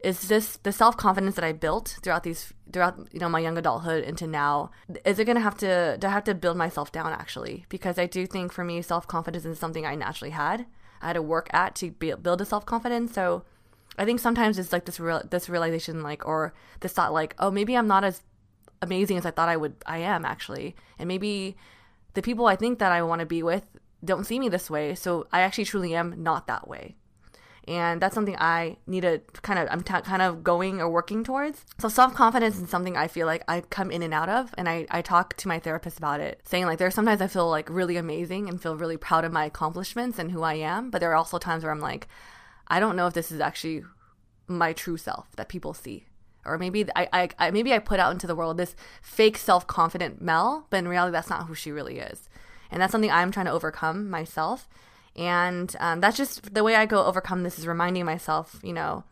is this the self confidence that I built throughout these throughout you know my young adulthood into now is it gonna have to do I have to build myself down actually? Because I do think for me self confidence is something I naturally had I had to work at to be, build a self confidence so I think sometimes it's like this real this realization like or this thought like oh maybe I'm not as amazing as I thought I would I am actually. And maybe the people I think that I want to be with don't see me this way. So I actually truly am not that way and that's something I need to kind of I'm t- kind of going or working towards. So self confidence is something I feel like I come in and out of, and I I talk to my therapist about it, saying like there's sometimes I feel like really amazing and feel really proud of my accomplishments and who I am, but there are also times where I'm like, I don't know if this is actually my true self that people see. Or maybe I, I, I maybe I put out into the world this fake self confident Mel, but in reality that's not who she really is, and that's something I'm trying to overcome myself. And um, that's just the way I go overcome this is reminding myself, you know,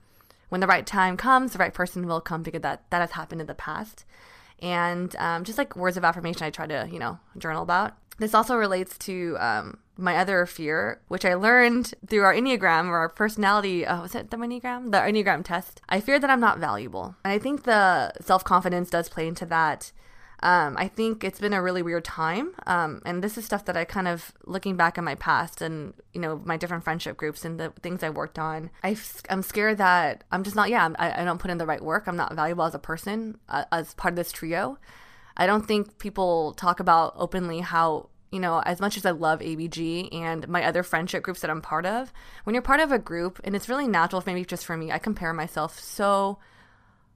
when the right time comes, the right person will come because that, that has happened in the past. And um, just like words of affirmation, I try to, you know, journal about. This also relates to um, my other fear, which I learned through our Enneagram or our personality, uh, was it the Enneagram? The Enneagram test. I fear that I'm not valuable. And I think the self confidence does play into that. Um, I think it's been a really weird time. Um, and this is stuff that I kind of looking back in my past and, you know, my different friendship groups and the things I worked on. I, am scared that I'm just not, yeah, I, I don't put in the right work. I'm not valuable as a person, uh, as part of this trio. I don't think people talk about openly how you know, as much as I love ABG and my other friendship groups that I'm part of, when you're part of a group, and it's really natural, maybe just for me, I compare myself so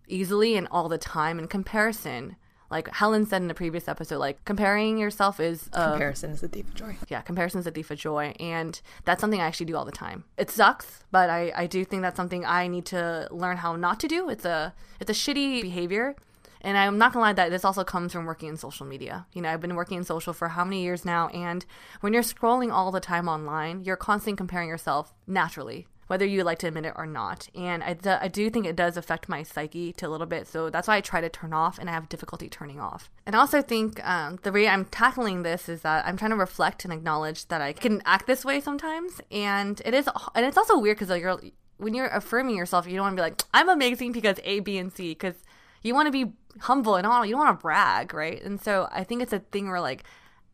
easily and all the time. In comparison, like Helen said in the previous episode, like comparing yourself is a, comparison is a thief of joy. Yeah, comparison is a thief of joy, and that's something I actually do all the time. It sucks, but I, I do think that's something I need to learn how not to do. It's a it's a shitty behavior and I'm not gonna lie that this also comes from working in social media. You know, I've been working in social for how many years now, and when you're scrolling all the time online, you're constantly comparing yourself naturally, whether you like to admit it or not. And I, I do think it does affect my psyche to a little bit, so that's why I try to turn off, and I have difficulty turning off. And I also think um, the way I'm tackling this is that I'm trying to reflect and acknowledge that I can act this way sometimes, and it is, and it's also weird because like you're when you're affirming yourself, you don't want to be like, I'm amazing because A, B, and C, because you want to be humble and all. You don't want to brag, right? And so I think it's a thing where like,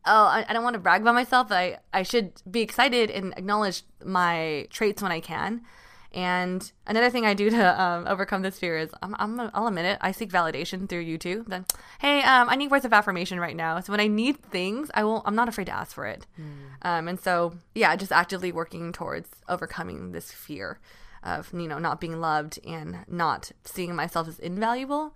oh, I, I don't want to brag about myself. I I should be excited and acknowledge my traits when I can. And another thing I do to um, overcome this fear is I'm, I'm I'll admit it. I seek validation through you two. Then, hey, um, I need words of affirmation right now. So when I need things, I will. I'm not afraid to ask for it. Mm. Um, and so yeah, just actively working towards overcoming this fear of you know not being loved and not seeing myself as invaluable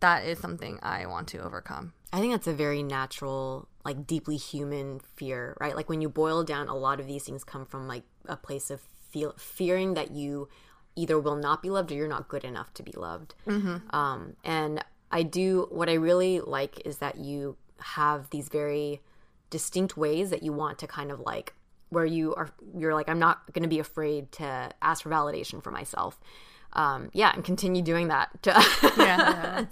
that is something I want to overcome. I think that's a very natural, like deeply human fear, right? Like when you boil down, a lot of these things come from like a place of feel fearing that you either will not be loved or you're not good enough to be loved. Mm-hmm. Um, and I do what I really like is that you have these very distinct ways that you want to kind of like where you are you're like I'm not going to be afraid to ask for validation for myself um, yeah, and continue doing that. yeah.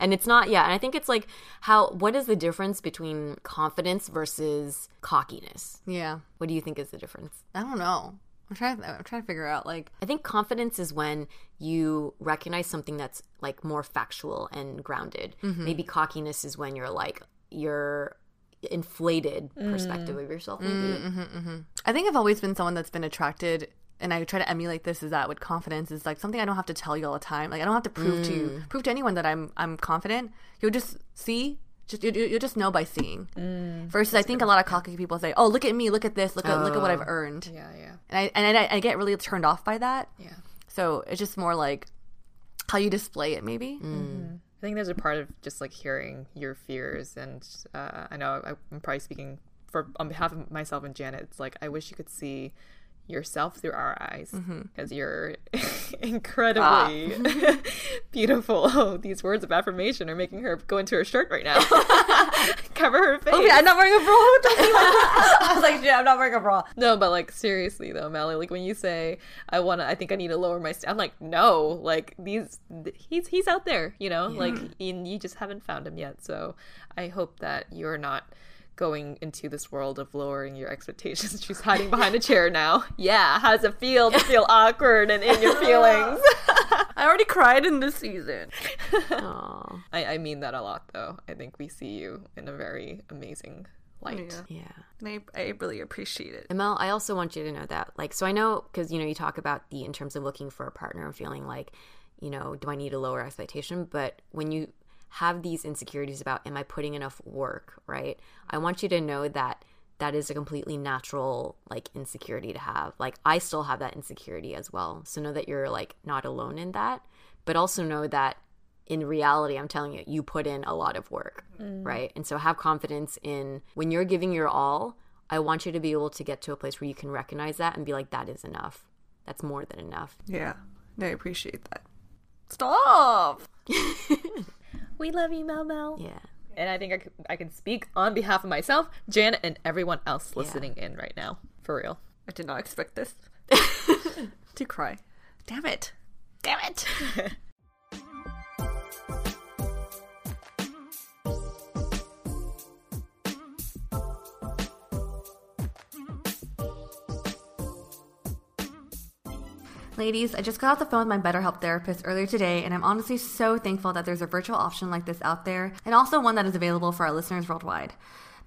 and it's not, yeah. And I think it's like how, what is the difference between confidence versus cockiness? Yeah. What do you think is the difference? I don't know. I'm trying. To, I'm trying to figure out. Like, I think confidence is when you recognize something that's like more factual and grounded. Mm-hmm. Maybe cockiness is when you're like you're inflated mm. perspective of yourself. Maybe. Mm-hmm, mm-hmm. I think I've always been someone that's been attracted and I try to emulate this is that with confidence is like something I don't have to tell you all the time. Like I don't have to prove mm. to you, prove to anyone that I'm I'm confident. You'll just see, just you you just know by seeing. Mm, Versus, I think good. a lot of cocky people say, "Oh, look at me, look at this, look at look at what I've oh. earned." Yeah, yeah. And I and I, I get really turned off by that. Yeah. So it's just more like how you display it, maybe. Mm. I think there's a part of just like hearing your fears, and uh, I know I'm probably speaking for on behalf of myself and Janet. It's like I wish you could see yourself through our eyes because mm-hmm. you're [LAUGHS] incredibly ah. [LAUGHS] beautiful. [LAUGHS] Oh, these words of affirmation are making her go into her shirt right now. Cover her face. Okay, I'm not wearing a bra. I was like, yeah, I'm not wearing a bra. No, but like seriously though, Melly, like when you say I want to, I think I need to lower my. St-, I'm like, no, like these, he's he's out there, you know, yeah. like you just haven't found him yet. So I hope that you're not going into this world of lowering your expectations. [LAUGHS] She's hiding behind a chair now. Yeah, how does it feel to feel awkward and in your [LAUGHS] feelings? I already cried in this season. [LAUGHS] I, I mean that a lot, though. I think we see you in a very amazing light. Yeah. yeah. I, I really appreciate it. Mel, I also want you to know that, like, so I know because, you know, you talk about the, in terms of looking for a partner and feeling like, you know, do I need a lower expectation? But when you have these insecurities about am I putting enough work, right? I want you to know that that is a completely natural like insecurity to have. Like I still have that insecurity as well. So know that you're like not alone in that, but also know that in reality, I'm telling you, you put in a lot of work, mm. right? And so have confidence in when you're giving your all, I want you to be able to get to a place where you can recognize that and be like, that is enough. That's more than enough. Yeah. I appreciate that. Stop. [LAUGHS] We love you, Mel Mel. Yeah. And I think I, c- I can speak on behalf of myself, Janet, and everyone else listening yeah. in right now. For real. I did not expect this. [LAUGHS] to cry. Damn it. Damn it. [LAUGHS] Ladies, I just got off the phone with my BetterHelp therapist earlier today, and I'm honestly so thankful that there's a virtual option like this out there, and also one that is available for our listeners worldwide.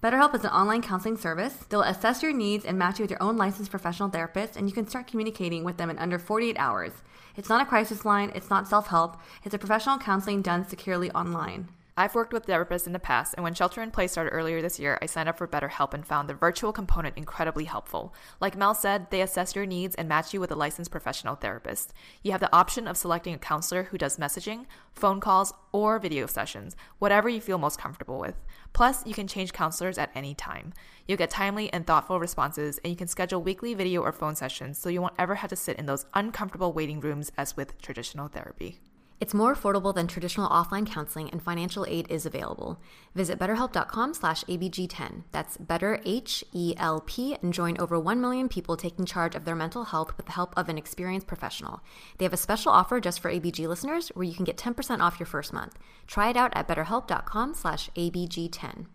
BetterHelp is an online counseling service. They'll assess your needs and match you with your own licensed professional therapist, and you can start communicating with them in under 48 hours. It's not a crisis line, it's not self help, it's a professional counseling done securely online. I've worked with therapists in the past, and when shelter in place started earlier this year, I signed up for BetterHelp and found the virtual component incredibly helpful. Like Mel said, they assess your needs and match you with a licensed professional therapist. You have the option of selecting a counselor who does messaging, phone calls, or video sessions, whatever you feel most comfortable with. Plus, you can change counselors at any time. You'll get timely and thoughtful responses, and you can schedule weekly video or phone sessions so you won't ever have to sit in those uncomfortable waiting rooms as with traditional therapy. It's more affordable than traditional offline counseling and financial aid is available. Visit betterhelp.com slash abg10. That's better H-E-L-P and join over 1 million people taking charge of their mental health with the help of an experienced professional. They have a special offer just for ABG listeners where you can get 10% off your first month. Try it out at betterhelp.com slash abg10.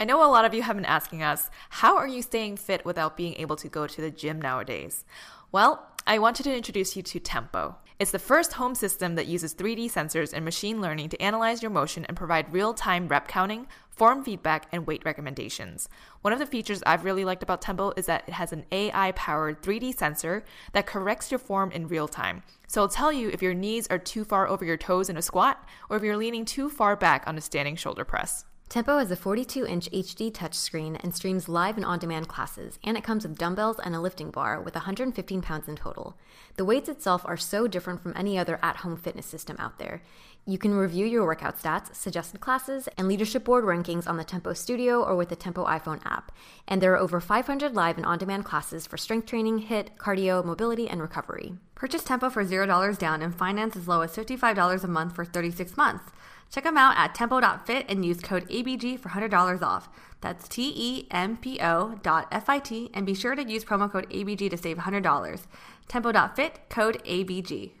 I know a lot of you have been asking us, how are you staying fit without being able to go to the gym nowadays? Well, I wanted to introduce you to Tempo. It's the first home system that uses 3D sensors and machine learning to analyze your motion and provide real time rep counting, form feedback, and weight recommendations. One of the features I've really liked about Tempo is that it has an AI powered 3D sensor that corrects your form in real time. So it'll tell you if your knees are too far over your toes in a squat or if you're leaning too far back on a standing shoulder press. Tempo has a 42 inch HD touchscreen and streams live and on demand classes, and it comes with dumbbells and a lifting bar with 115 pounds in total. The weights itself are so different from any other at home fitness system out there. You can review your workout stats, suggested classes, and leadership board rankings on the Tempo Studio or with the Tempo iPhone app. And there are over 500 live and on demand classes for strength training, HIIT, cardio, mobility, and recovery. Purchase Tempo for $0 down and finance as low as $55 a month for 36 months. Check them out at tempo.fit and use code ABG for $100 off. That's T E M P O dot F I T and be sure to use promo code ABG to save $100. Tempo.fit, code ABG.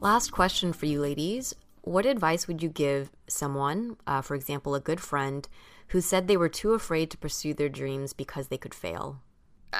Last question for you ladies. What advice would you give someone, uh, for example, a good friend, who said they were too afraid to pursue their dreams because they could fail?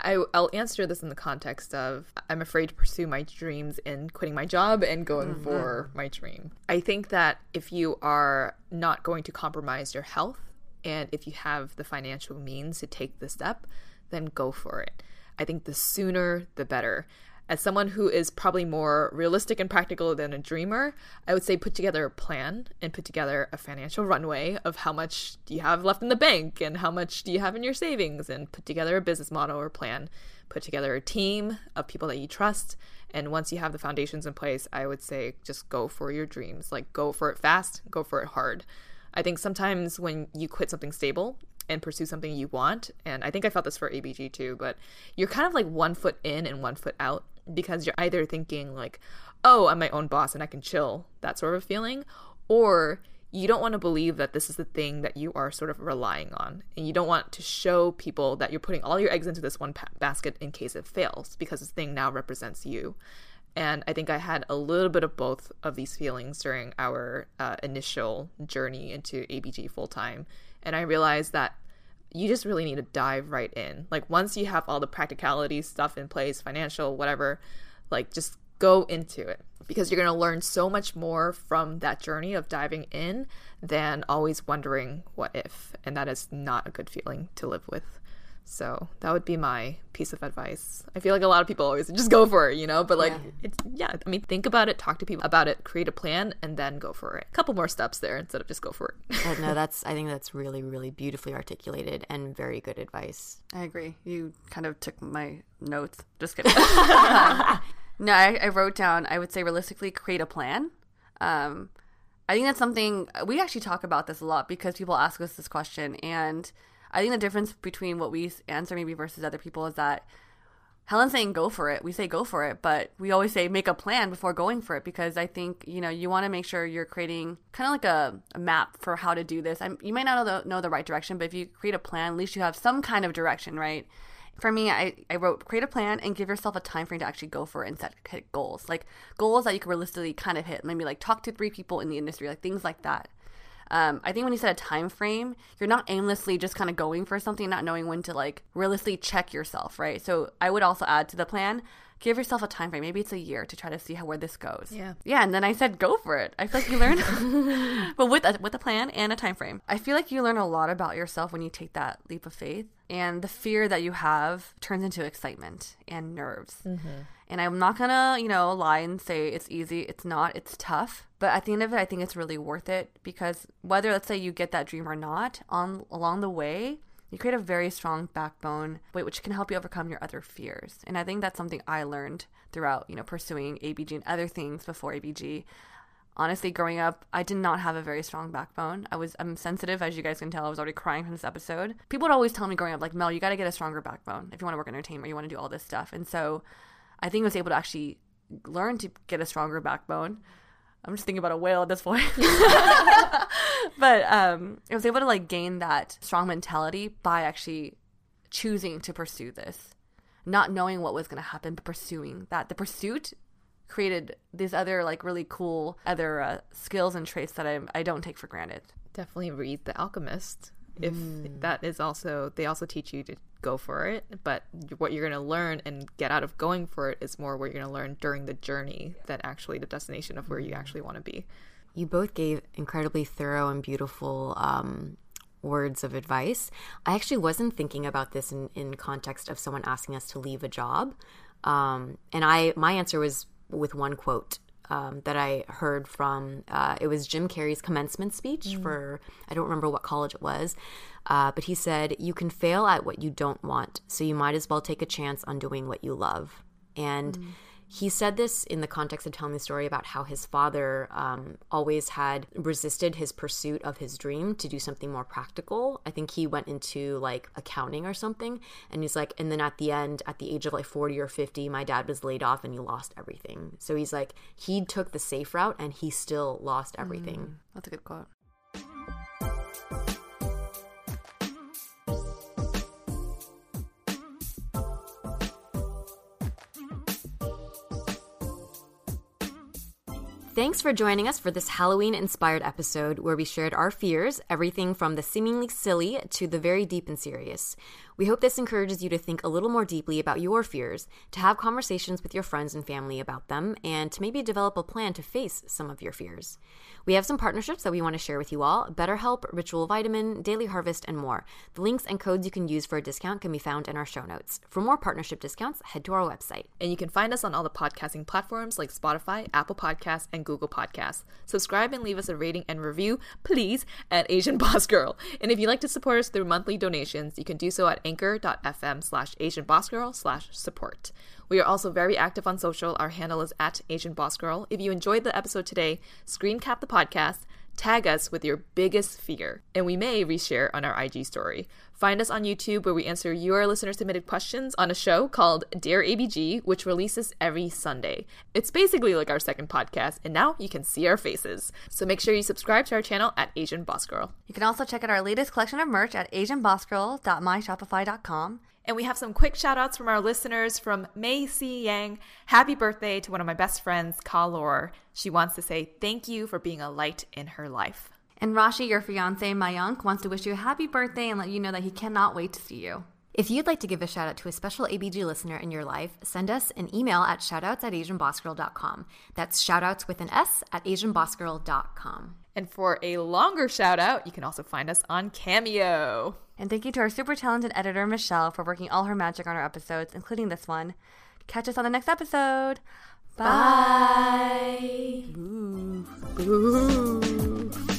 I, will answer this in the context of I'm afraid to pursue my dreams in quitting my job and going mm-hmm. for my dream. I think that if you are not going to compromise your health and if you have the financial means to take the step, then go for it. I think the sooner the better as someone who is probably more realistic and practical than a dreamer, I would say put together a plan and put together a financial runway of how much do you have left in the bank and how much do you have in your savings and put together a business model or plan. Put together a team of people that you trust. And once you have the foundations in place, I would say just go for your dreams. Like go for it fast, go for it hard. I think sometimes when you quit something stable, and pursue something you want. And I think I felt this for ABG too, but you're kind of like one foot in and one foot out because you're either thinking like, oh, I'm my own boss and I can chill, that sort of feeling, or you don't want to believe that this is the thing that you are sort of relying on. And you don't want to show people that you're putting all your eggs into this one pa- basket in case it fails because this thing now represents you. And I think I had a little bit of both of these feelings during our uh, initial journey into ABG full time. And I realized that you just really need to dive right in. Like once you have all the practicality stuff in place, financial, whatever, like just go into it because you're going to learn so much more from that journey of diving in than always wondering what if. And that is not a good feeling to live with. So that would be my piece of advice. I feel like a lot of people always just go for it, you know, but like yeah. it's yeah, I mean think about it, talk to people about it, create a plan and then go for it. A couple more steps there instead of just go for it. [LAUGHS] no, that's I think that's really really beautifully articulated and very good advice. I agree. You kind of took my notes. Just [LAUGHS] kidding. no, I, I, wrote down I would say realistically create a plan. Um I think that's something we actually talk about this a lot because people ask us this question and I think the difference between what we answer maybe versus other people is that Helen's saying go for it. We say go for it, but we always say make a plan before going for it because I think you know you want to make sure you're creating kind of like a, a, map for how to do this. I'm, you might not know the, know the right direction, but if you create a plan, at least you have some kind of direction, right? For me, I, I wrote create a plan and give yourself a time frame to actually go for it and set hit goals, like goals that you can realistically kind of hit. Maybe like talk to three people in the industry, like things like that. Um, I think when you set a time frame, you're not aimlessly just kind of going for something, not knowing when to like realistically check yourself, right? So I would also add to the plan give yourself a time frame. Maybe it's a year to try to see how where this goes. Yeah. Yeah, and then I said go for it. I feel like you learn, [LAUGHS] but with a, with a plan and a time frame. I feel like you learn a lot about yourself when you take that leap of faith, and the fear that you have turns into excitement and nerves. And I'm not gonna, you know, lie and say it's easy. It's not. It's tough. But at the end of it, I think it's really worth it because whether let's say you get that dream or not, on along the way, you create a very strong backbone, which can help you overcome your other fears. And I think that's something I learned throughout, you know, pursuing ABG and other things before ABG. Honestly, growing up, I did not have a very strong backbone. I was I'm sensitive, as you guys can tell. I was already crying from this episode. People would always tell me growing up, like Mel, you got to get a stronger backbone if you want to work in entertainment. You want to do all this stuff. And so, I think I was able to actually learn to get a stronger backbone. I'm just thinking about a whale at this point. [LAUGHS] [LAUGHS] but um, I was able to like gain that strong mentality by actually choosing to pursue this, not knowing what was going to happen, but pursuing that. The pursuit created these other like really cool other uh, skills and traits that I I don't take for granted. Definitely read The Alchemist. If that is also, they also teach you to go for it, but what you're going to learn and get out of going for it is more what you're going to learn during the journey than actually the destination of where you actually want to be. You both gave incredibly thorough and beautiful um, words of advice. I actually wasn't thinking about this in, in context of someone asking us to leave a job. Um, and I my answer was with one quote um, that I heard from uh, it was Jim Carrey's commencement speech for I don't remember what college it was, uh, but he said, "You can fail at what you don't want, so you might as well take a chance on doing what you love." And he said this in the context of telling the story about how his father um, always had resisted his pursuit of his dream to do something more practical. I think he went into like accounting or something. And he's like, and then at the end, at the age of like 40 or 50, my dad was laid off and he lost everything. So he's like, he took the safe route and he still lost everything. That's a good quote. Thanks for joining us for this Halloween inspired episode where we shared our fears, everything from the seemingly silly to the very deep and serious. We hope this encourages you to think a little more deeply about your fears, to have conversations with your friends and family about them, and to maybe develop a plan to face some of your fears. We have some partnerships that we want to share with you all BetterHelp, Ritual Vitamin, Daily Harvest, and more. The links and codes you can use for a discount can be found in our show notes. For more partnership discounts, head to our website. And you can find us on all the podcasting platforms like Spotify, Apple Podcasts, and Google Podcasts. Subscribe and leave us a rating and review, please, at Asian [LAUGHS] Boss Girl. And if you'd like to support us through monthly donations, you can do so at anchor.fm slash Asian Boss Girl slash support. We are also very active on social. Our handle is at Asian Boss Girl. If you enjoyed the episode today, screen cap the podcast, tag us with your biggest fear, and we may reshare on our IG story. Find us on YouTube where we answer your listener submitted questions on a show called Dear ABG, which releases every Sunday. It's basically like our second podcast, and now you can see our faces. So make sure you subscribe to our channel at Asian Boss Girl. You can also check out our latest collection of merch at asianbossgirl.myshopify.com. And we have some quick shout outs from our listeners from Mei Si Yang. Happy birthday to one of my best friends, Kalor. She wants to say thank you for being a light in her life. And Rashi, your fiance Mayank, wants to wish you a happy birthday and let you know that he cannot wait to see you. If you'd like to give a shout out to a special ABG listener in your life, send us an email at shoutouts at AsianBossGirl.com. That's shoutouts with an S at AsianBossGirl.com. And for a longer shout out, you can also find us on Cameo. And thank you to our super talented editor, Michelle, for working all her magic on our episodes, including this one. Catch us on the next episode. Bye. Bye. Ooh. Ooh.